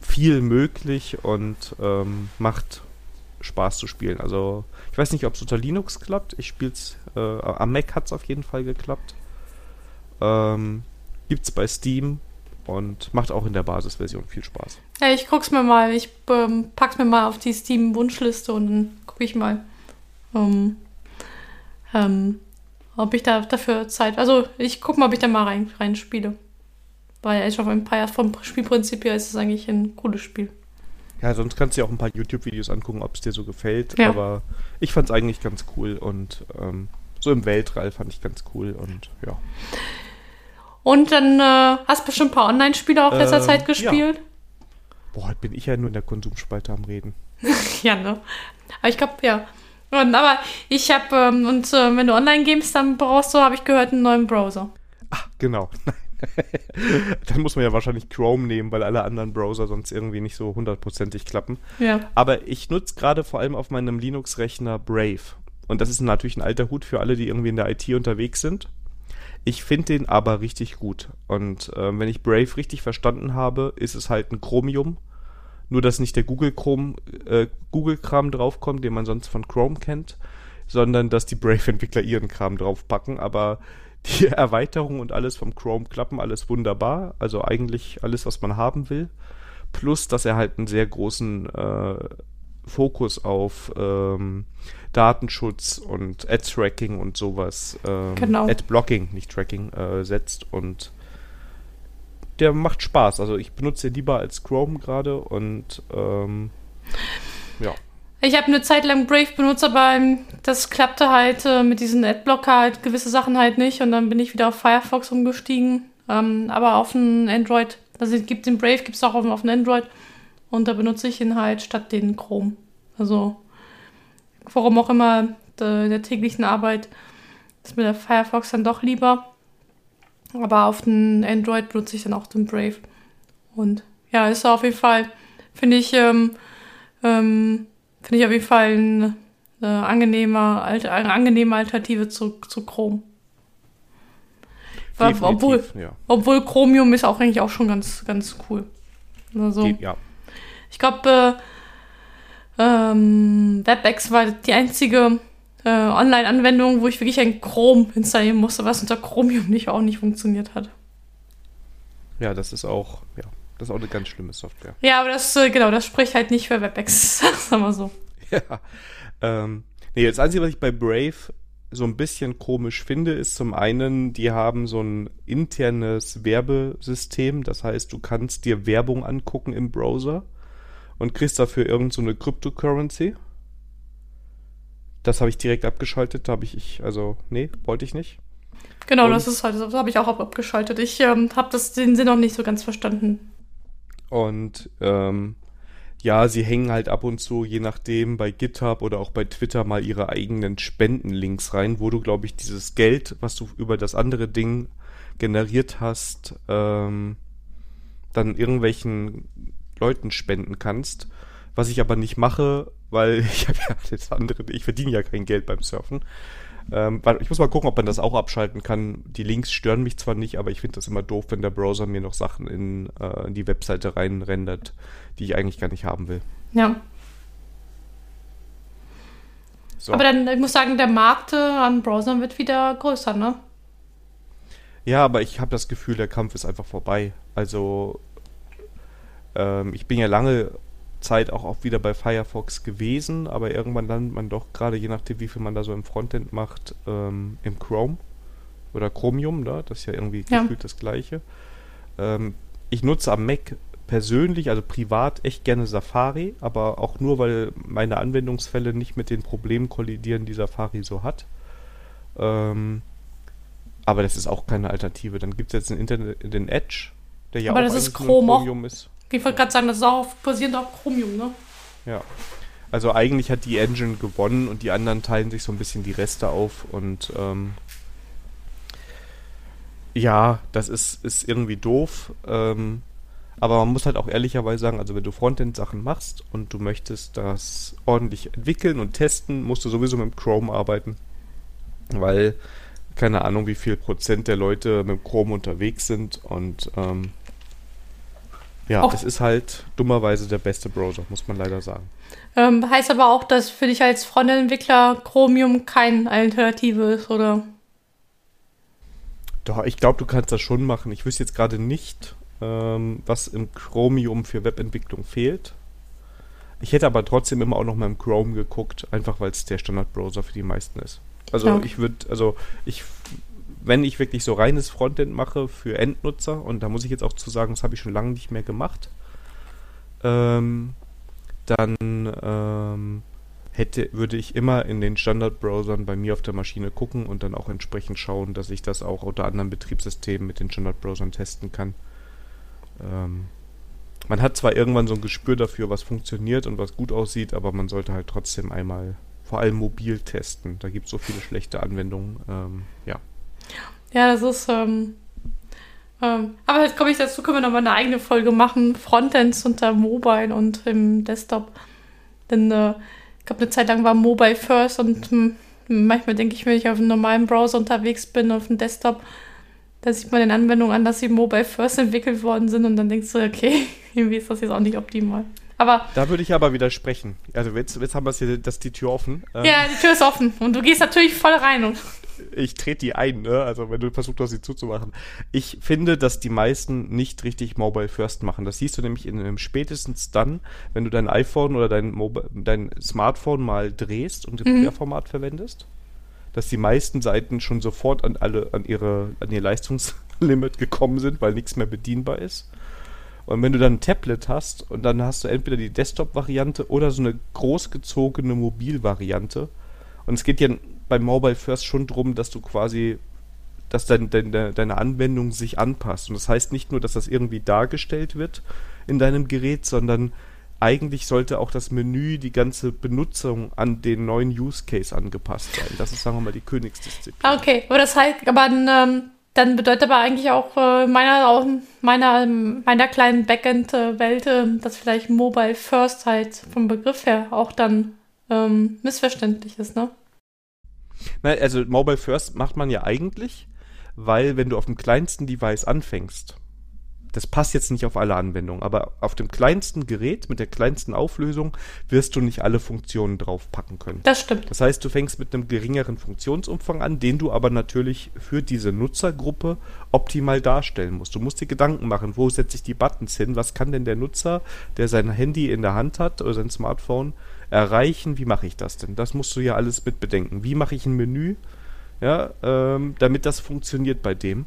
[SPEAKER 1] viel möglich und ähm, macht Spaß zu spielen. Also ich weiß nicht, ob es unter Linux klappt. Ich spiele es, äh, am Mac hat es auf jeden Fall geklappt. Ähm, Gibt es bei Steam und macht auch in der Basisversion viel Spaß.
[SPEAKER 2] Ja, ich guck's mir mal. Ich ähm, pack's mir mal auf die Steam-Wunschliste und dann gucke ich mal, ähm, ähm, ob ich da dafür Zeit. Also ich guck mal, ob ich da mal rein, rein spiele. Weil Age of Empires vom Spielprinzip her ist es eigentlich ein cooles Spiel.
[SPEAKER 1] Ja, sonst kannst du ja auch ein paar YouTube-Videos angucken, ob es dir so gefällt.
[SPEAKER 2] Ja.
[SPEAKER 1] Aber ich fand es eigentlich ganz cool und ähm, so im Weltall fand ich ganz cool und ja.
[SPEAKER 2] Und dann äh, hast du bestimmt ein paar Online-Spiele auch letzter ähm, Zeit gespielt. Ja.
[SPEAKER 1] Boah, heute bin ich ja nur in der Konsumspalte am Reden.
[SPEAKER 2] ja, ne? Aber ich glaube, ja. Und, aber ich habe, ähm, und äh, wenn du online gamest, dann brauchst du, habe ich gehört, einen neuen Browser.
[SPEAKER 1] Ach, genau. Dann muss man ja wahrscheinlich Chrome nehmen, weil alle anderen Browser sonst irgendwie nicht so hundertprozentig klappen.
[SPEAKER 2] Ja.
[SPEAKER 1] Aber ich nutze gerade vor allem auf meinem Linux-Rechner Brave. Und das ist natürlich ein alter Hut für alle, die irgendwie in der IT unterwegs sind. Ich finde den aber richtig gut. Und äh, wenn ich Brave richtig verstanden habe, ist es halt ein Chromium. Nur, dass nicht der Google Chrome, äh, Google-Kram draufkommt, den man sonst von Chrome kennt, sondern dass die Brave-Entwickler ihren Kram draufpacken. Aber die Erweiterung und alles vom Chrome klappen alles wunderbar. Also eigentlich alles, was man haben will. Plus, dass er halt einen sehr großen äh, Fokus auf ähm, Datenschutz und Ad-Tracking und sowas, ähm,
[SPEAKER 2] Genau.
[SPEAKER 1] Ad-Blocking, nicht Tracking, äh, setzt und der macht Spaß. Also ich benutze den lieber als Chrome gerade und ähm, ja.
[SPEAKER 2] Ich habe eine Zeit lang Brave benutzt, aber ähm, das klappte halt äh, mit diesen Adblocker halt gewisse Sachen halt nicht und dann bin ich wieder auf Firefox umgestiegen. Ähm, aber auf ein Android, also es gibt den Brave, gibt es auch auf, auf ein Android und da benutze ich ihn halt statt den Chrome. Also warum auch immer de, der täglichen Arbeit ist mir der Firefox dann doch lieber. Aber auf den Android benutze ich dann auch den Brave. Und ja, ist auf jeden Fall, finde ich, ähm, ähm, finde ich auf jeden Fall eine, eine, angenehme, eine angenehme Alternative zu, zu Chrome. Weil- Obwohl,
[SPEAKER 1] ja.
[SPEAKER 2] obwohl Chromium ist auch eigentlich auch schon ganz, ganz cool. Also,
[SPEAKER 1] ja.
[SPEAKER 2] Ich glaube, äh, ähm, WebEx war die einzige äh, Online-Anwendung, wo ich wirklich ein Chrome installieren musste, was unter Chromium nicht auch nicht funktioniert hat.
[SPEAKER 1] ja, das ist auch, ja, das ist auch eine ganz schlimme Software.
[SPEAKER 2] Ja, aber das, äh, genau, das spricht halt nicht für WebEx, sagen wir so.
[SPEAKER 1] Ja. Ähm, nee, das Einzige, was ich bei Brave so ein bisschen komisch finde, ist zum einen, die haben so ein internes Werbesystem. Das heißt, du kannst dir Werbung angucken im Browser und kriegst dafür irgend so eine Cryptocurrency. Das habe ich direkt abgeschaltet. Da habe ich, ich, also, nee, wollte ich nicht.
[SPEAKER 2] Genau,
[SPEAKER 1] Und-
[SPEAKER 2] das ist halt, das habe ich auch ab- abgeschaltet. Ich ähm, habe das den Sinn noch nicht so ganz verstanden.
[SPEAKER 1] Und ähm, ja, sie hängen halt ab und zu, je nachdem, bei GitHub oder auch bei Twitter mal ihre eigenen Spendenlinks rein, wo du, glaube ich, dieses Geld, was du über das andere Ding generiert hast, ähm, dann irgendwelchen Leuten spenden kannst. Was ich aber nicht mache, weil ich habe ja das andere, ich verdiene ja kein Geld beim Surfen. Ähm, ich muss mal gucken, ob man das auch abschalten kann. Die Links stören mich zwar nicht, aber ich finde das immer doof, wenn der Browser mir noch Sachen in, äh, in die Webseite reinrendert, die ich eigentlich gar nicht haben will.
[SPEAKER 2] Ja.
[SPEAKER 1] So.
[SPEAKER 2] Aber dann, ich muss sagen, der Markt äh, an Browsern wird wieder größer, ne?
[SPEAKER 1] Ja, aber ich habe das Gefühl, der Kampf ist einfach vorbei. Also, ähm, ich bin ja lange Zeit auch, auch wieder bei Firefox gewesen, aber irgendwann landet man doch gerade, je nachdem, wie viel man da so im Frontend macht, ähm, im Chrome oder Chromium, da, das ist ja irgendwie
[SPEAKER 2] Ja.
[SPEAKER 1] gefühlt das Gleiche. Ähm, ich nutze am Mac persönlich, also privat, echt gerne Safari, aber auch nur, weil meine Anwendungsfälle nicht mit den Problemen kollidieren, die Safari so hat. Ähm, aber das ist auch keine Alternative. Dann gibt es jetzt den, Internet, den Edge, der ja
[SPEAKER 2] Aber
[SPEAKER 1] auch
[SPEAKER 2] das ist.
[SPEAKER 1] Chromium ist.
[SPEAKER 2] Ich wollte gerade sagen, das ist auch auf, basierend auf Chromium, ne?
[SPEAKER 1] Ja. Also eigentlich hat die Engine gewonnen und die anderen teilen sich so ein bisschen die Reste auf und ähm, ja, das ist, ist irgendwie doof. Ähm, aber man muss halt auch ehrlicherweise sagen, also wenn du Frontend-Sachen machst und du möchtest das ordentlich entwickeln und testen, musst du sowieso mit Chrome arbeiten. Weil keine Ahnung, wie viel Prozent der Leute mit Chrome unterwegs sind und ähm, ja,
[SPEAKER 2] Auch-
[SPEAKER 1] es ist halt dummerweise der beste Browser, muss man leider sagen.
[SPEAKER 2] Ähm, heißt aber auch, dass für dich als Frontend-Entwickler Chromium keine Alternative ist, oder?
[SPEAKER 1] Doch, ich glaube, du kannst das schon machen. Ich wüsste jetzt gerade nicht, ähm, was im Chromium für Webentwicklung fehlt. Ich hätte aber trotzdem immer auch noch mal im Chrome geguckt, einfach weil es der Standardbrowser für die meisten ist. Also
[SPEAKER 2] Ja.
[SPEAKER 1] ich würde, also ich, wenn ich wirklich so reines Frontend mache für Endnutzer, und da muss ich jetzt auch zu sagen, das habe ich schon lange nicht mehr gemacht, ähm, dann ähm, hätte, würde ich immer in den Standardbrowsern bei mir auf der Maschine gucken und dann auch entsprechend schauen, dass ich das auch unter anderen Betriebssystemen mit den Standardbrowsern testen kann. Ähm, man hat zwar irgendwann so ein Gespür dafür, was funktioniert und was gut aussieht, aber man sollte halt trotzdem einmal vor allem mobil testen. Da gibt es so viele schlechte Anwendungen. Ähm, ja.
[SPEAKER 2] Ja, das ist, ähm, Ähm, aber jetzt komme ich dazu, können wir nochmal eine eigene Folge machen. Frontends unter Mobile und im Desktop. Denn äh, ich glaube, eine Zeit lang war Mobile First und hm, manchmal denke ich, wenn ich auf einem normalen Browser unterwegs bin, auf dem Desktop, da sieht man in Anwendungen an, dass sie Mobile First entwickelt worden sind und dann denkst du, okay, irgendwie ist das jetzt auch nicht optimal. Aber
[SPEAKER 1] da würde ich aber widersprechen. Also jetzt, jetzt haben wir hier, dass die Tür offen.
[SPEAKER 2] Ähm, ja, die Tür ist offen und du gehst natürlich voll rein. Und
[SPEAKER 1] ich trete die ein, ne? Also wenn du versuchst, sie zuzumachen. Ich finde, dass die meisten nicht richtig Mobile First machen. Das siehst du nämlich in, in spätestens dann, wenn du dein iPhone oder dein, Mobile, dein Smartphone mal drehst und im mhm. Querformat verwendest. Dass die meisten Seiten schon sofort an alle, an ihre, an ihr Leistungslimit gekommen sind, weil nichts mehr bedienbar ist. Und wenn du dann ein Tablet hast und dann hast du entweder die Desktop-Variante oder so eine großgezogene Mobil-Variante. Und es geht ja beim Mobile First schon darum, dass du quasi, dass dein, deine, deine Anwendung sich anpasst. Und das heißt nicht nur, dass das irgendwie dargestellt wird in deinem Gerät, sondern eigentlich sollte auch das Menü, die ganze Benutzung an den neuen Use Case angepasst sein. Das ist, sagen wir mal, die Königsdisziplin.
[SPEAKER 2] Okay, aber das heißt, aber ähm, dann bedeutet aber eigentlich auch äh, meiner, meiner, meiner kleinen Backend-Welt, äh, dass vielleicht Mobile First halt vom Begriff her auch dann ähm, missverständlich ist, ne?
[SPEAKER 1] Also Mobile First macht man ja eigentlich, weil wenn du auf dem kleinsten Device anfängst, das passt jetzt nicht auf alle Anwendungen, aber auf dem kleinsten Gerät mit der kleinsten Auflösung wirst du nicht alle Funktionen draufpacken können.
[SPEAKER 2] Das stimmt.
[SPEAKER 1] Das heißt, du fängst mit einem geringeren Funktionsumfang an, den du aber natürlich für diese Nutzergruppe optimal darstellen musst. Du musst dir Gedanken machen, wo setze ich die Buttons hin, was kann denn der Nutzer, der sein Handy in der Hand hat oder sein Smartphone, erreichen, wie mache ich das denn? Das musst du ja alles mit bedenken. Wie mache ich ein Menü, ja, ähm, damit das funktioniert bei dem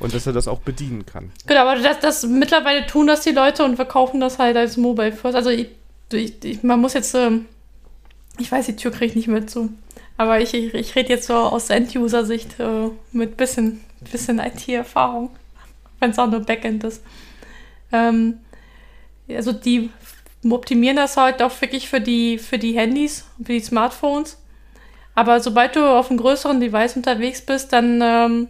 [SPEAKER 1] und dass er das auch bedienen kann.
[SPEAKER 2] Genau, aber das, das mittlerweile tun das die Leute und verkaufen das halt als Mobile First. Also ich, ich, ich, man muss jetzt, ähm, ich weiß, die Tür kriege ich nicht mehr zu. Aber ich, ich, ich rede jetzt so aus End-User-Sicht äh, mit bisschen, bisschen IT-Erfahrung, wenn es auch nur Backend ist. Ähm, also die optimieren das halt auch wirklich für die, für die Handys, für die Smartphones. Aber sobald du auf einem größeren Device unterwegs bist, dann ähm,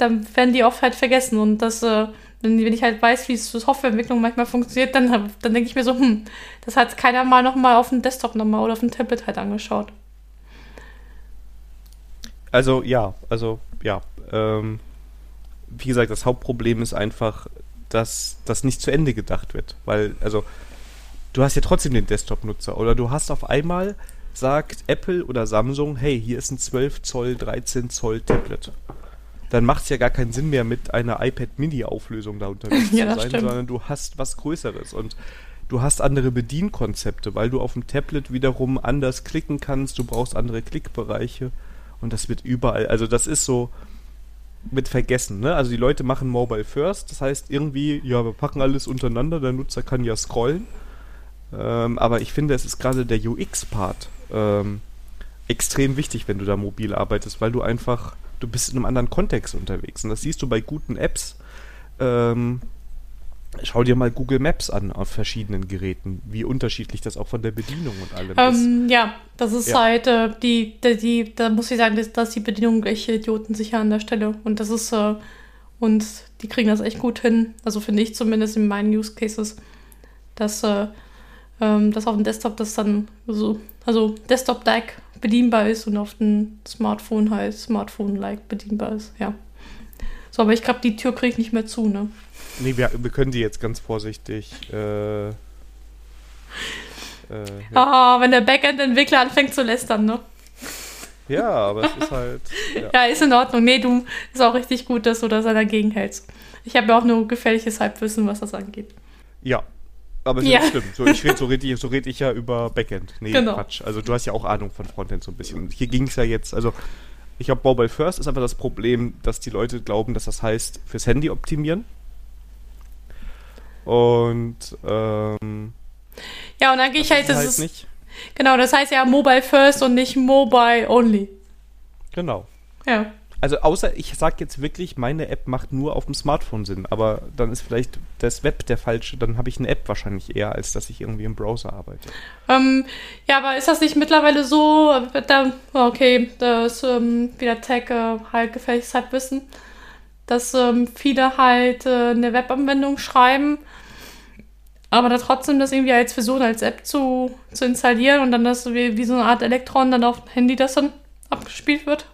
[SPEAKER 2] dann werden die oft halt vergessen. Und das, äh, wenn ich halt weiß, wie Softwareentwicklung manchmal funktioniert, dann, dann denke ich mir so, hm, das hat keiner mal nochmal auf dem Desktop nochmal oder auf dem Tablet halt angeschaut.
[SPEAKER 1] Also ja, also ja. Ähm, wie gesagt, das Hauptproblem ist einfach, dass das nicht zu Ende gedacht wird. Weil, also, du hast ja trotzdem den Desktop-Nutzer oder du hast auf einmal, sagt Apple oder Samsung, hey, hier ist ein 12 Zoll, 13 Zoll Tablet dann macht es ja gar keinen Sinn mehr, mit einer iPad Mini-Auflösung da unterwegs ja, zu sein, stimmt. sondern du hast was Größeres und du hast andere Bedienkonzepte, weil du auf dem Tablet wiederum anders klicken kannst, du brauchst andere Klickbereiche und das wird überall, also das ist so mit vergessen, ne? Also die Leute machen Mobile First, das heißt irgendwie, ja, wir packen alles untereinander, der Nutzer kann ja scrollen, ähm, aber ich finde, es ist gerade der UX-Part ähm, extrem wichtig, wenn du da mobil arbeitest, weil du einfach du bist in einem anderen Kontext unterwegs. Und das siehst du bei guten Apps. Ähm, schau dir mal Google Maps an auf verschiedenen Geräten, wie unterschiedlich das auch von der Bedienung und allem
[SPEAKER 2] ähm, ist. Ja, das ist ja. halt äh, die, die, die, da muss ich sagen, dass, dass die Bedienung welche Idioten sicher an der Stelle. Und das ist, äh, und die kriegen das echt gut hin. Also finde ich zumindest in meinen Use Cases, dass, äh, ähm, dass auf dem Desktop das dann so, also Desktop-Like bedienbar ist und auf dem Smartphone halt Smartphone-like bedienbar ist, ja. So, aber ich glaube, die Tür kriege ich nicht mehr zu, ne?
[SPEAKER 1] Nee, wir, wir können die jetzt ganz vorsichtig. Äh, äh,
[SPEAKER 2] ja. Ah, wenn der Backend-Entwickler anfängt zu lästern, ne?
[SPEAKER 1] Ja, aber es ist halt.
[SPEAKER 2] Ja. ja, ist in Ordnung. Nee, du ist auch richtig gut, dass du da dagegen hältst. Ich habe ja auch nur gefährliches Halbwissen, was das angeht.
[SPEAKER 1] Ja, aber ja. stimmt. So, ich rede so red ich, so red ich ja über Backend. Nee, genau. Quatsch. Also du hast ja auch Ahnung von Frontend so ein bisschen. Und hier ging es ja jetzt, also ich glaube, Mobile First ist einfach das Problem, dass die Leute glauben, dass das heißt, fürs Handy optimieren. Und ähm,
[SPEAKER 2] ja, und dann gehe ich halt, das halt ist nicht. Genau, das heißt ja Mobile First und nicht Mobile Only.
[SPEAKER 1] Genau.
[SPEAKER 2] Ja.
[SPEAKER 1] Also außer ich sage jetzt wirklich, meine App macht nur auf dem Smartphone Sinn, aber dann ist vielleicht das Web der falsche, dann habe ich eine App wahrscheinlich eher, als dass ich irgendwie im Browser arbeite.
[SPEAKER 2] Ähm, ja, aber ist das nicht mittlerweile so, da, okay, da ist ähm, wieder Tech äh, halt gefährliches Halbwissen, dass ähm, viele halt äh, eine Webanwendung schreiben, aber da trotzdem das irgendwie als Version, als App zu, zu installieren und dann das wie, wie so eine Art Elektron dann auf dem Handy das dann abgespielt wird.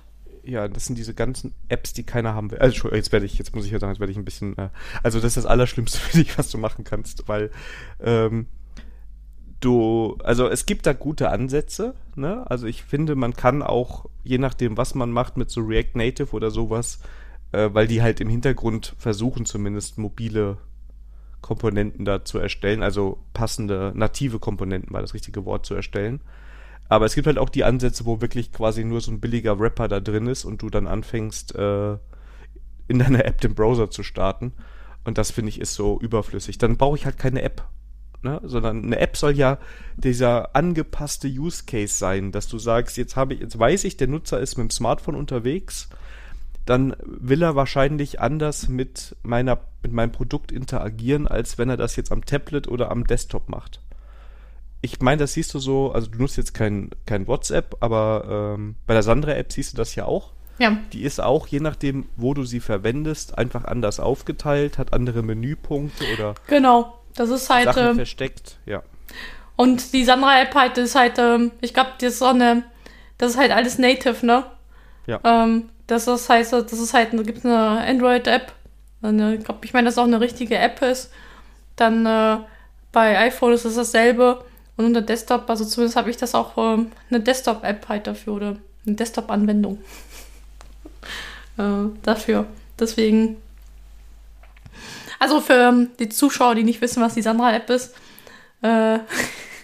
[SPEAKER 1] Ja, das sind diese ganzen Apps, die keiner haben will. Also jetzt werde ich, jetzt muss ich ja sagen, jetzt werde ich ein bisschen. Äh, also das ist das Allerschlimmste für dich, was du machen kannst, weil ähm, du, also es gibt da gute Ansätze, ne? Also ich finde, man kann auch, je nachdem, was man macht, mit so React Native oder sowas, äh, weil die halt im Hintergrund versuchen, zumindest mobile Komponenten da zu erstellen, also passende native Komponenten war das richtige Wort zu erstellen. Aber es gibt halt auch die Ansätze, wo wirklich quasi nur so ein billiger Wrapper da drin ist und du dann anfängst, äh, in deiner App den Browser zu starten. Und das finde ich ist so überflüssig. Dann brauche ich halt keine App. Ne? Sondern eine App soll ja dieser angepasste Use Case sein, dass du sagst, jetzt habe ich, jetzt weiß ich, der Nutzer ist mit dem Smartphone unterwegs, dann will er wahrscheinlich anders mit meiner, mit meinem Produkt interagieren, als wenn er das jetzt am Tablet oder am Desktop macht. Ich meine, das siehst du so, also du nutzt jetzt kein, kein WhatsApp, aber ähm, bei der Sandra-App siehst du das ja auch.
[SPEAKER 2] Ja.
[SPEAKER 1] Die ist auch, je nachdem, wo du sie verwendest, einfach anders aufgeteilt, hat andere Menüpunkte oder
[SPEAKER 2] Genau. Das ist halt.
[SPEAKER 1] Sachen
[SPEAKER 2] ähm,
[SPEAKER 1] versteckt. Ja.
[SPEAKER 2] Und die Sandra-App halt ist halt, ähm, ich glaube, das ist so eine, das ist halt alles native, ne?
[SPEAKER 1] Ja.
[SPEAKER 2] Ähm, das ist heißt, das ist halt, da gibt es eine Android-App. Ich glaube, ich meine, dass es auch eine richtige App ist. Dann äh, bei iPhone ist es dasselbe. Und unter Desktop, also zumindest habe ich das auch ähm, eine Desktop-App halt dafür oder eine Desktop-Anwendung äh, dafür. Deswegen. Also für ähm, die Zuschauer, die nicht wissen, was die Sandra-App ist, äh,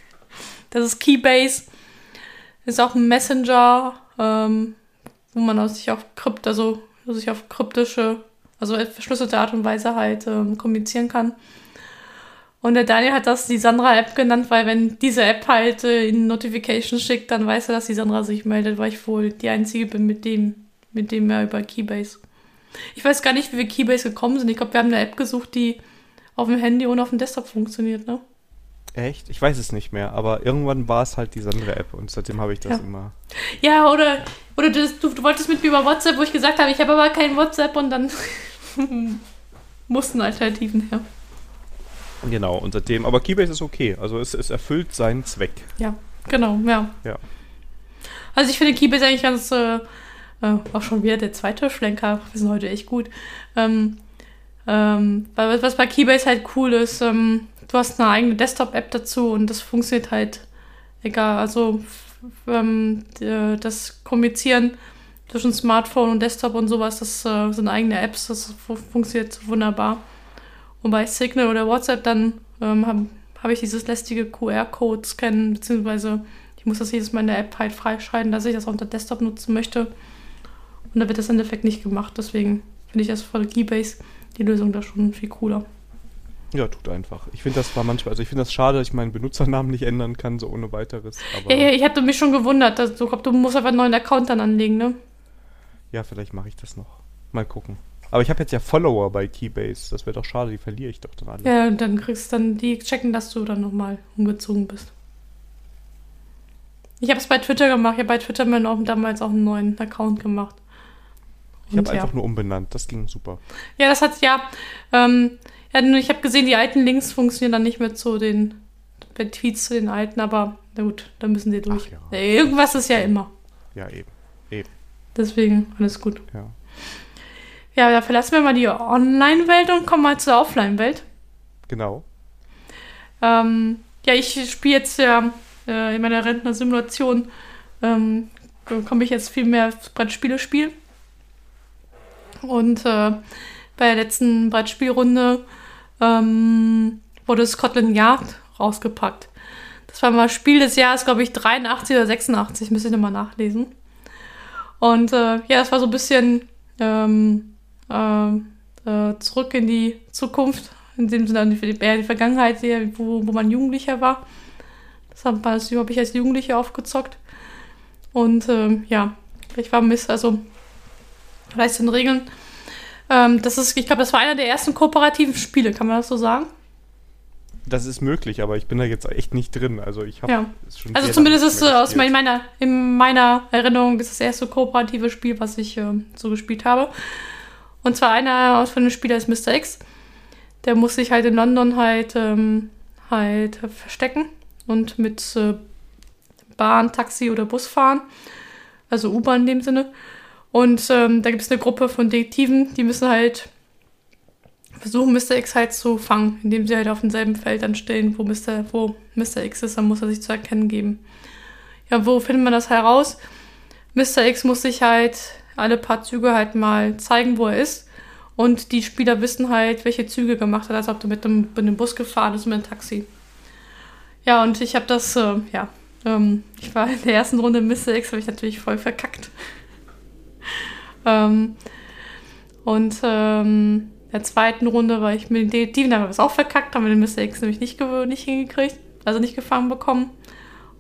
[SPEAKER 2] das ist Keybase. Ist auch ein Messenger, ähm, wo man sich auf Krypt, also sich auf kryptische, also verschlüsselte Art und Weise halt ähm, kommunizieren kann. Und der Daniel hat das die Sandra-App genannt, weil wenn diese App halt äh, in Notification schickt, dann weiß er, dass die Sandra sich meldet, weil ich wohl die Einzige bin, mit dem, mit dem er über Keybase. Ich weiß gar nicht, wie wir Keybase gekommen sind. Ich glaube, wir haben eine App gesucht, die auf dem Handy und auf dem Desktop funktioniert, ne?
[SPEAKER 1] Echt? Ich weiß es nicht mehr, aber irgendwann war es halt die Sandra-App und seitdem habe ich das
[SPEAKER 2] Ja.
[SPEAKER 1] immer.
[SPEAKER 2] Ja, oder, oder du, du, du wolltest mit mir über WhatsApp, wo ich gesagt habe, ich habe aber kein WhatsApp und dann mussten Alternativen her.
[SPEAKER 1] Genau, und seitdem, aber Keybase ist okay. Also es, es erfüllt seinen Zweck.
[SPEAKER 2] Ja, genau, ja.
[SPEAKER 1] Ja.
[SPEAKER 2] Also ich finde Keybase eigentlich ganz, äh, äh, auch schon wieder der zweite Schlenker, wir sind heute echt gut. Ähm, ähm, weil was- bei Keybase halt cool ist, ähm, du hast eine eigene Desktop-App dazu und das funktioniert halt egal. Also ähm, d- das Kommunizieren zwischen Smartphone und Desktop und sowas, das äh, sind eigene Apps, das fu- funktioniert wunderbar. Und bei Signal oder WhatsApp dann ähm, habe hab ich dieses lästige QR-Code-Scannen, beziehungsweise ich muss das jedes Mal in der App halt freischalten, dass ich das auf der Desktop nutzen möchte. Und da wird das im Endeffekt nicht gemacht. Deswegen finde ich das voll Keybase, die Lösung da schon viel cooler.
[SPEAKER 1] Ja, tut einfach. Ich finde das zwar manchmal, also ich finde das schade, dass ich meinen Benutzernamen nicht ändern kann, so ohne weiteres.
[SPEAKER 2] Ja, ja, ich hatte mich schon gewundert, dass du, du musst einfach einen neuen Account dann anlegen, ne?
[SPEAKER 1] ja, vielleicht mache ich das noch. Mal gucken. Aber ich habe jetzt ja Follower bei Keybase. Das wäre doch schade, die verliere ich doch dann alle.
[SPEAKER 2] Ja, und dann kriegst du dann die checken, dass du dann nochmal umgezogen bist. Ich habe es bei Twitter gemacht. Ich habe bei Twitter mir auch damals auch einen neuen Account gemacht.
[SPEAKER 1] ich habe
[SPEAKER 2] Und ja.
[SPEAKER 1] einfach nur umbenannt. Das ging super.
[SPEAKER 2] Ja, das hat ja. Ähm, ja, ich habe gesehen, die alten Links funktionieren dann nicht mehr zu den Tweets zu den alten, aber na gut, da müssen die durch.
[SPEAKER 1] Ach ja.
[SPEAKER 2] Äh, Irgendwas ist ja immer.
[SPEAKER 1] Ja, eben.
[SPEAKER 2] Deswegen alles gut.
[SPEAKER 1] Ja.
[SPEAKER 2] Ja, da verlassen wir mal die Online-Welt und kommen mal zur Offline-Welt.
[SPEAKER 1] Genau.
[SPEAKER 2] Ähm, ja, ich spiele jetzt ja äh, in meiner Rentner-Simulation, ähm, komme ich jetzt viel mehr Brettspiele spielen. Und äh, bei der letzten Brettspielrunde ähm, wurde Scotland Yard rausgepackt. Das war mal Spiel des Jahres, glaube ich, 83 oder 86, müsste ich nochmal nachlesen. Und äh, ja, das war so ein bisschen ähm, äh, zurück in die Zukunft, in dem Sinne die, eher die Vergangenheit, die, wo, wo man Jugendlicher war. Das habe hab ich als Jugendliche aufgezockt. Und ähm, ja, ich war Miss, also vielleicht den Regeln. Ähm, das ist, ich glaube, das war einer der ersten kooperativen Spiele, kann man das so sagen?
[SPEAKER 1] Das ist möglich, aber ich bin da jetzt echt nicht drin. Also ich habe
[SPEAKER 2] Ja. Also zumindest ist
[SPEAKER 1] mehr
[SPEAKER 2] aus meiner, in meiner Erinnerung das, erste kooperative Spiel, was ich ähm, so gespielt habe. Und zwar einer von den Spielern ist Mr. X. Der muss sich halt in London halt, ähm, halt verstecken und mit äh, Bahn, Taxi oder Bus fahren. Also U-Bahn in dem Sinne. Und ähm, da gibt es eine Gruppe von Detektiven, die müssen halt versuchen, Mr. X halt zu fangen, indem sie halt auf demselben Feld dann stehen, wo Mr. wo Mr. X ist, dann muss er sich zu erkennen geben. Ja, wo findet man das heraus? Mr. X muss sich halt alle paar Züge halt mal zeigen, wo er ist. Und die Spieler wissen halt, welche Züge gemacht hat, als ob du mit dem, mit dem Bus gefahren bist, mit dem Taxi. Ja, und ich habe das, äh, ja, ähm, ich war in der ersten Runde Mr. X, habe ich natürlich voll verkackt. ähm, und ähm, in der zweiten Runde war ich mit den Detektiven, haben wir es auch verkackt, haben wir den Mr. X nämlich nicht, nicht hingekriegt, also nicht gefangen bekommen.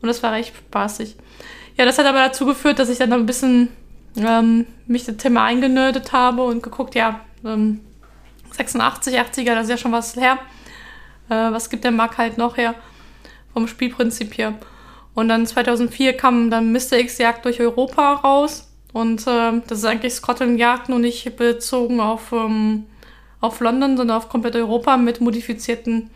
[SPEAKER 2] Und das war recht spaßig. Ja, das hat aber dazu geführt, dass ich dann ein bisschen ähm, mich das Thema eingenördet habe und geguckt, ja, ähm, 86, 80er, das ist ja schon was her. Äh, was gibt der Markt halt noch her? Vom Spielprinzip her. Und dann 2004 kam dann Mr. X Jagd durch Europa raus. Und äh, das ist eigentlich Scotland Yard nur nicht bezogen auf, ähm, auf London, sondern auf komplett Europa mit modifizierten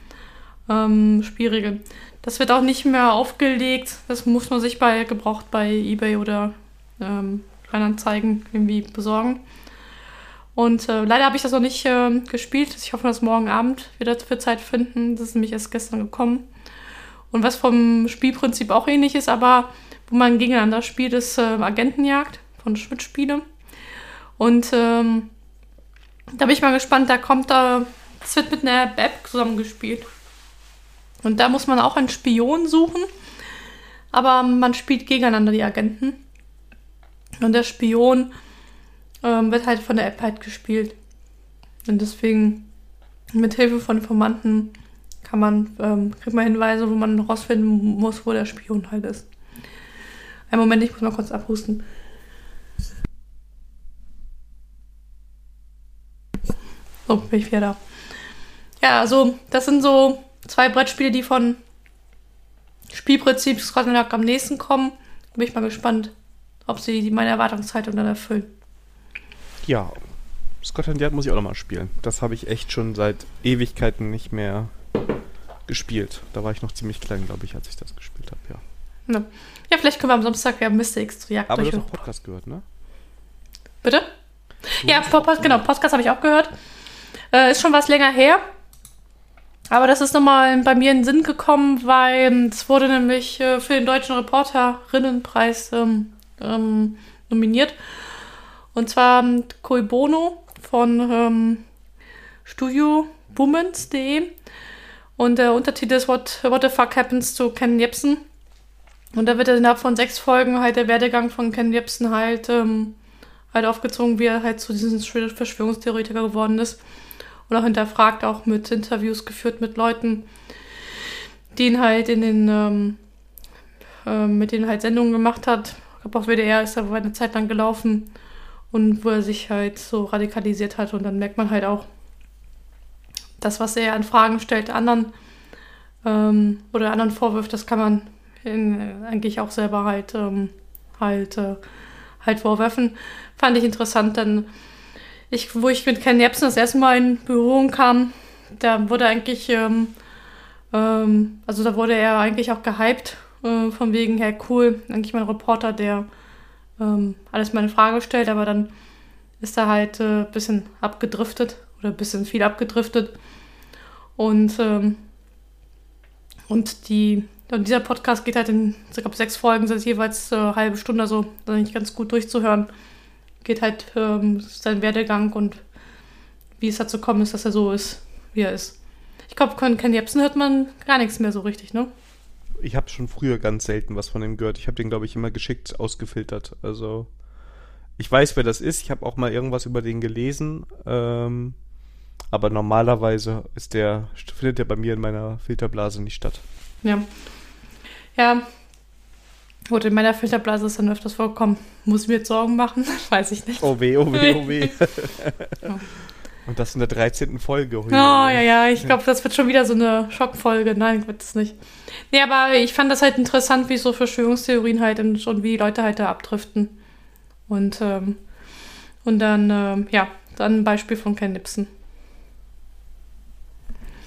[SPEAKER 2] ähm, Spielregeln. Das wird auch nicht mehr aufgelegt. Das muss man sich bei gebraucht bei eBay oder ähm, Kleinanzeigen irgendwie besorgen. Und äh, leider habe ich das noch nicht äh, gespielt. Ich hoffe, dass morgen Abend wieder für Zeit finden. Das ist nämlich erst gestern gekommen. Und was vom Spielprinzip auch ähnlich ist, aber wo man gegeneinander spielt, ist äh, Agentenjagd von Schmidt-Spiele. Und ähm, da bin ich mal gespannt, da kommt da, das wird mit einer App zusammengespielt. Und da muss man auch einen Spion suchen, aber man spielt gegeneinander die Agenten. Und der Spion ähm, wird halt von der App halt gespielt. Und deswegen mit Hilfe von Informanten kann man, ähm, kriegt man Hinweise, wo man rausfinden muss, wo der Spion halt ist. Einen Moment, ich muss mal kurz abhusten. So, bin ich wieder da. Ja, also, das sind so zwei Brettspiele, die von Spielprinzip Scotland am nächsten kommen. Bin ich mal gespannt, ob sie meine Erwartungshaltung dann erfüllen.
[SPEAKER 1] Ja, Scotland Yard muss ich auch nochmal spielen. Das habe ich echt schon seit Ewigkeiten nicht mehr gespielt. Da war ich noch ziemlich klein, glaube ich, als ich das gespielt habe, ja.
[SPEAKER 2] ja. Ja, vielleicht können wir am Samstag ja Mr. X zu Jagd
[SPEAKER 1] Aber du hast auch Podcast gehört, ne?
[SPEAKER 2] Bitte? Du ja, Podcast, genau, Podcast habe ich auch gehört. Äh, ist schon was länger her. Aber das ist nochmal bei mir in den Sinn gekommen, weil es wurde nämlich äh, für den Deutschen Reporterinnenpreis ähm, ähm, nominiert. Und zwar ähm, Koi Bono von ähm, StudioWomans.de. Und der Untertitel ist What, What the fuck happens to Ken Jebsen? Und da wird innerhalb von sechs Folgen halt der Werdegang von Ken Jebsen halt, ähm, halt aufgezogen, wie er halt zu diesem Verschwörungstheoretiker geworden ist und auch hinterfragt, auch mit Interviews geführt mit Leuten, die ihn halt in den, ähm, äh, mit denen halt Sendungen gemacht hat. Glaube, auf WDR ist er eine Zeit lang gelaufen und wo er sich halt so radikalisiert hat und dann merkt man halt auch, das, was er an Fragen stellt, anderen ähm, oder anderen vorwirft, das kann man in, eigentlich auch selber halt, ähm, halt, äh, halt vorwerfen. Fand ich interessant, denn ich, wo ich mit Ken Jebsen das erste Mal in Berührung kam, da wurde eigentlich, ähm, ähm, also da wurde er eigentlich auch gehypt, äh, von wegen, hey, cool, eigentlich mein Reporter, der ähm, alles meine Frage stellt, aber dann ist er halt ein äh, bisschen abgedriftet oder ein bisschen viel abgedriftet. Und, ähm, und, die, und dieser Podcast geht halt in, ich sechs Folgen, sind jeweils äh, eine halbe Stunde so, dann nicht ganz gut durchzuhören geht halt ähm, sein Werdegang und wie es dazu kommt ist, dass er so ist, wie er ist. Ich glaube, von Ken Jebsen hört man gar nichts mehr so richtig, ne?
[SPEAKER 1] Ich habe schon früher ganz selten was von ihm gehört. Ich habe den, glaube ich, immer geschickt ausgefiltert. Also ich weiß, wer das ist. Ich habe auch mal irgendwas über den gelesen. Ähm, aber normalerweise ist der, findet der bei mir in meiner Filterblase nicht statt.
[SPEAKER 2] Ja. Ja, Gut, in meiner Filterblase ist dann öfters vorgekommen. Muss ich mir jetzt Sorgen machen? Weiß ich nicht.
[SPEAKER 1] Oh weh, oh weh, oh weh. Und das in der 13. Folge.
[SPEAKER 2] Oh, ja, ja, ich glaube, das wird schon wieder so eine Schockfolge. Nein, wird es nicht. Nee, aber ich fand das halt interessant, wie so Verschwörungstheorien halt und, wie Leute halt da abdriften. Und, ähm, und dann, ähm, ja, dann ein Beispiel von Ken Nipson.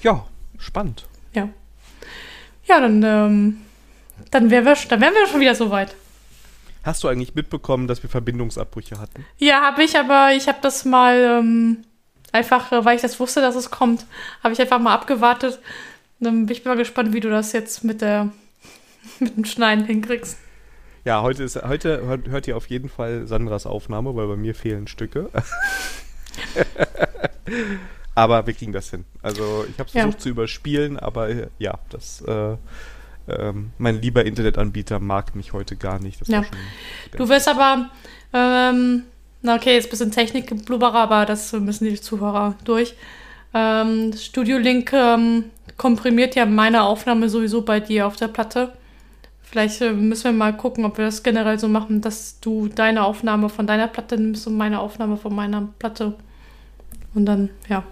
[SPEAKER 1] Ja, spannend.
[SPEAKER 2] Ja. Ja, dann, ähm, dann, wär wir, dann wären wir schon wieder soweit.
[SPEAKER 1] Hast du eigentlich mitbekommen, dass wir Verbindungsabbrüche hatten?
[SPEAKER 2] Ja, habe ich, aber ich habe das mal ähm, einfach, äh, weil ich das wusste, dass es kommt, habe ich einfach mal abgewartet. Dann bin ich mal gespannt, wie du das jetzt mit der mit dem Schneiden hinkriegst.
[SPEAKER 1] Ja, heute, ist, heute hört, hört ihr auf jeden Fall Sandras Aufnahme, weil bei mir fehlen Stücke. aber wir kriegen das hin. Also ich habe es
[SPEAKER 2] Ja.
[SPEAKER 1] versucht zu überspielen, aber äh, ja, das äh, ähm, mein lieber Internetanbieter mag mich heute gar nicht.
[SPEAKER 2] Ja. Du wirst aber, ähm, na okay, jetzt ein bisschen Technikgeblubberer, aber das müssen die Zuhörer durch. Ähm, Studio Link ähm, komprimiert ja meine Aufnahme sowieso bei dir auf der Platte. Vielleicht äh, müssen wir mal gucken, ob wir das generell so machen, dass du deine Aufnahme von deiner Platte nimmst und meine Aufnahme von meiner Platte. Und dann, ja.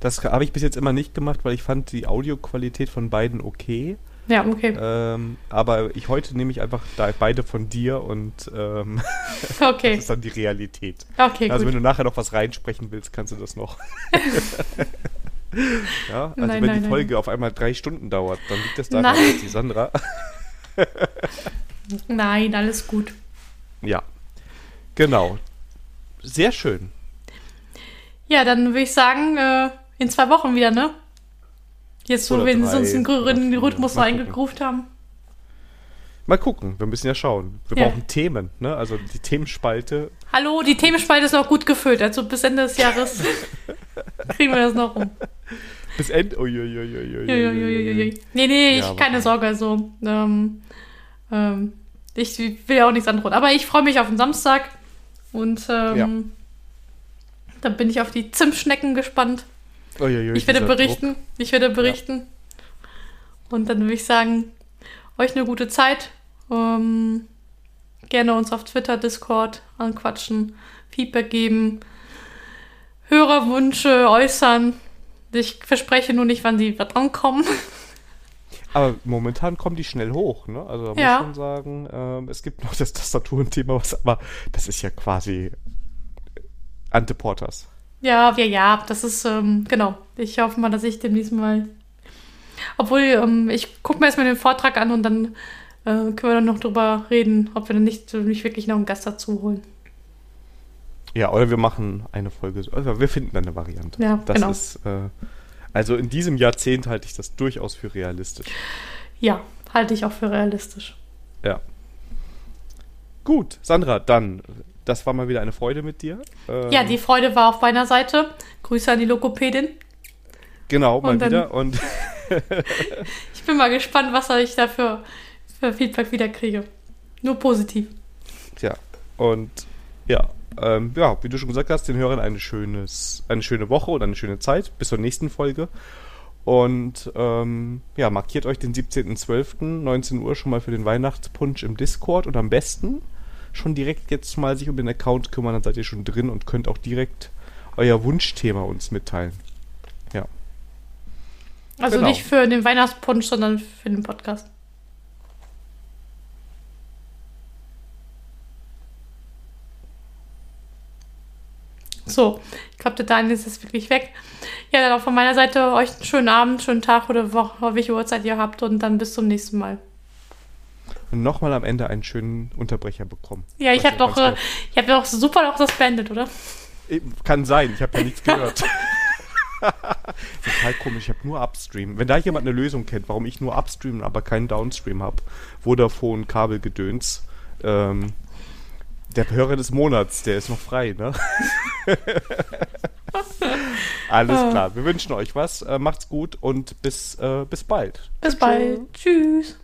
[SPEAKER 1] Das habe ich bis jetzt immer nicht gemacht, weil ich fand die Audioqualität von beiden okay.
[SPEAKER 2] Ja, okay.
[SPEAKER 1] Ähm, aber ich heute nehme ich einfach beide von dir und ähm, das
[SPEAKER 2] Okay.
[SPEAKER 1] ist dann die Realität.
[SPEAKER 2] Okay,
[SPEAKER 1] Also wenn
[SPEAKER 2] gut.
[SPEAKER 1] du nachher noch was reinsprechen willst, kannst du das noch. ja, also
[SPEAKER 2] Nein,
[SPEAKER 1] wenn
[SPEAKER 2] nein,
[SPEAKER 1] die Folge auf einmal drei Stunden dauert, dann liegt das daran,
[SPEAKER 2] Nein.
[SPEAKER 1] dass die Sandra.
[SPEAKER 2] Nein, alles gut.
[SPEAKER 1] ja, genau. Sehr schön.
[SPEAKER 2] Ja, dann würde ich sagen, äh, in zwei Wochen wieder, ne? Jetzt, wo
[SPEAKER 1] Oder
[SPEAKER 2] wir
[SPEAKER 1] drei,
[SPEAKER 2] uns grünen
[SPEAKER 1] vier.
[SPEAKER 2] Rhythmus eingegruft haben.
[SPEAKER 1] Mal gucken, wir müssen ja schauen. Wir
[SPEAKER 2] Ja.
[SPEAKER 1] brauchen Themen, ne? Also die Themenspalte.
[SPEAKER 2] Hallo, die Themenspalte ist noch gut gefüllt. Also bis Ende des Jahres kriegen wir das noch rum.
[SPEAKER 1] Bis Ende. Uiuiuiuiui.
[SPEAKER 2] Uiuiuiui. Nee, nee, ich,
[SPEAKER 1] Ja,
[SPEAKER 2] keine Sorge. Also, ähm, ähm, ich will ja auch nichts androhen. Aber ich freue mich auf den Samstag. Und ähm,
[SPEAKER 1] Ja.
[SPEAKER 2] dann bin ich auf die Zimtschnecken gespannt.
[SPEAKER 1] Uiuiui,
[SPEAKER 2] Ich werde berichten. Ich werde berichten. Und dann würde ich sagen, euch eine gute Zeit. Ähm, gerne uns auf Twitter, Discord anquatschen, Feedback geben, Hörerwünsche äußern. Ich verspreche nur nicht, wann die drankommen.
[SPEAKER 1] Druck. Aber momentan kommen die schnell hoch, ne? Also da
[SPEAKER 2] Ja.
[SPEAKER 1] muss man sagen, ähm, es gibt noch das Tastaturenthema, was aber das ist ja quasi Ante Porters.
[SPEAKER 2] Ja, ja, ja, das ist, ähm, genau. Ich hoffe mal, dass ich demnächst mal. Obwohl, ähm, ich gucke mir erstmal den Vortrag an und dann äh, können wir dann noch drüber reden, ob wir dann nicht, nicht wirklich noch einen Gast dazu holen.
[SPEAKER 1] Ja, oder wir machen eine Folge. so- Also wir finden eine Variante.
[SPEAKER 2] Ja,
[SPEAKER 1] das
[SPEAKER 2] genau.
[SPEAKER 1] ist äh, also in diesem Jahrzehnt halte ich das durchaus für realistisch.
[SPEAKER 2] Ja, halte ich auch für realistisch.
[SPEAKER 1] Ja. Gut, Sandra, dann, das war mal wieder eine Freude mit dir. Ähm,
[SPEAKER 2] Ja, die Freude war auf meiner Seite. Grüße an die Lokopädin.
[SPEAKER 1] Genau, mal
[SPEAKER 2] dann-
[SPEAKER 1] wieder. Und
[SPEAKER 2] Ich bin mal gespannt, was ich da für, für Feedback wieder kriege. Nur positiv.
[SPEAKER 1] ja, und ja, ähm, ja, wie du schon gesagt hast, den Hörern eine, schönes, eine schöne Woche und eine schöne Zeit. Bis zur nächsten Folge. Und ähm, ja, markiert euch den 17.12., 19 Uhr schon mal für den Weihnachtspunsch im Discord und am besten schon direkt jetzt mal sich um den Account kümmern, dann seid ihr schon drin und könnt auch direkt euer Wunschthema uns mitteilen.
[SPEAKER 2] Also
[SPEAKER 1] Genau.
[SPEAKER 2] nicht für den Weihnachtspunsch, sondern für den Podcast. So, ich glaube, der Daniel ist jetzt wirklich weg. Ja, dann auch von meiner Seite euch einen schönen Abend, schönen Tag oder Woche, welche Uhrzeit ihr habt und dann bis zum nächsten Mal.
[SPEAKER 1] Und nochmal am Ende einen schönen Unterbrecher bekommen.
[SPEAKER 2] Ja, ich habe doch, äh, ich habe doch super noch das beendet, oder?
[SPEAKER 1] Kann sein, ich habe ja nichts gehört. Total komisch, ich habe nur Upstream. Wenn da jemand eine Lösung kennt, warum ich nur Upstream, aber keinen Downstream habe, Vodafone, Kabelgedöns, ähm, der Hörer des Monats, der ist noch frei, ne? Alles
[SPEAKER 2] Ah.
[SPEAKER 1] klar, wir wünschen euch was, äh, macht's gut und bis, äh, bis bald.
[SPEAKER 2] Bis bald. Tschüss.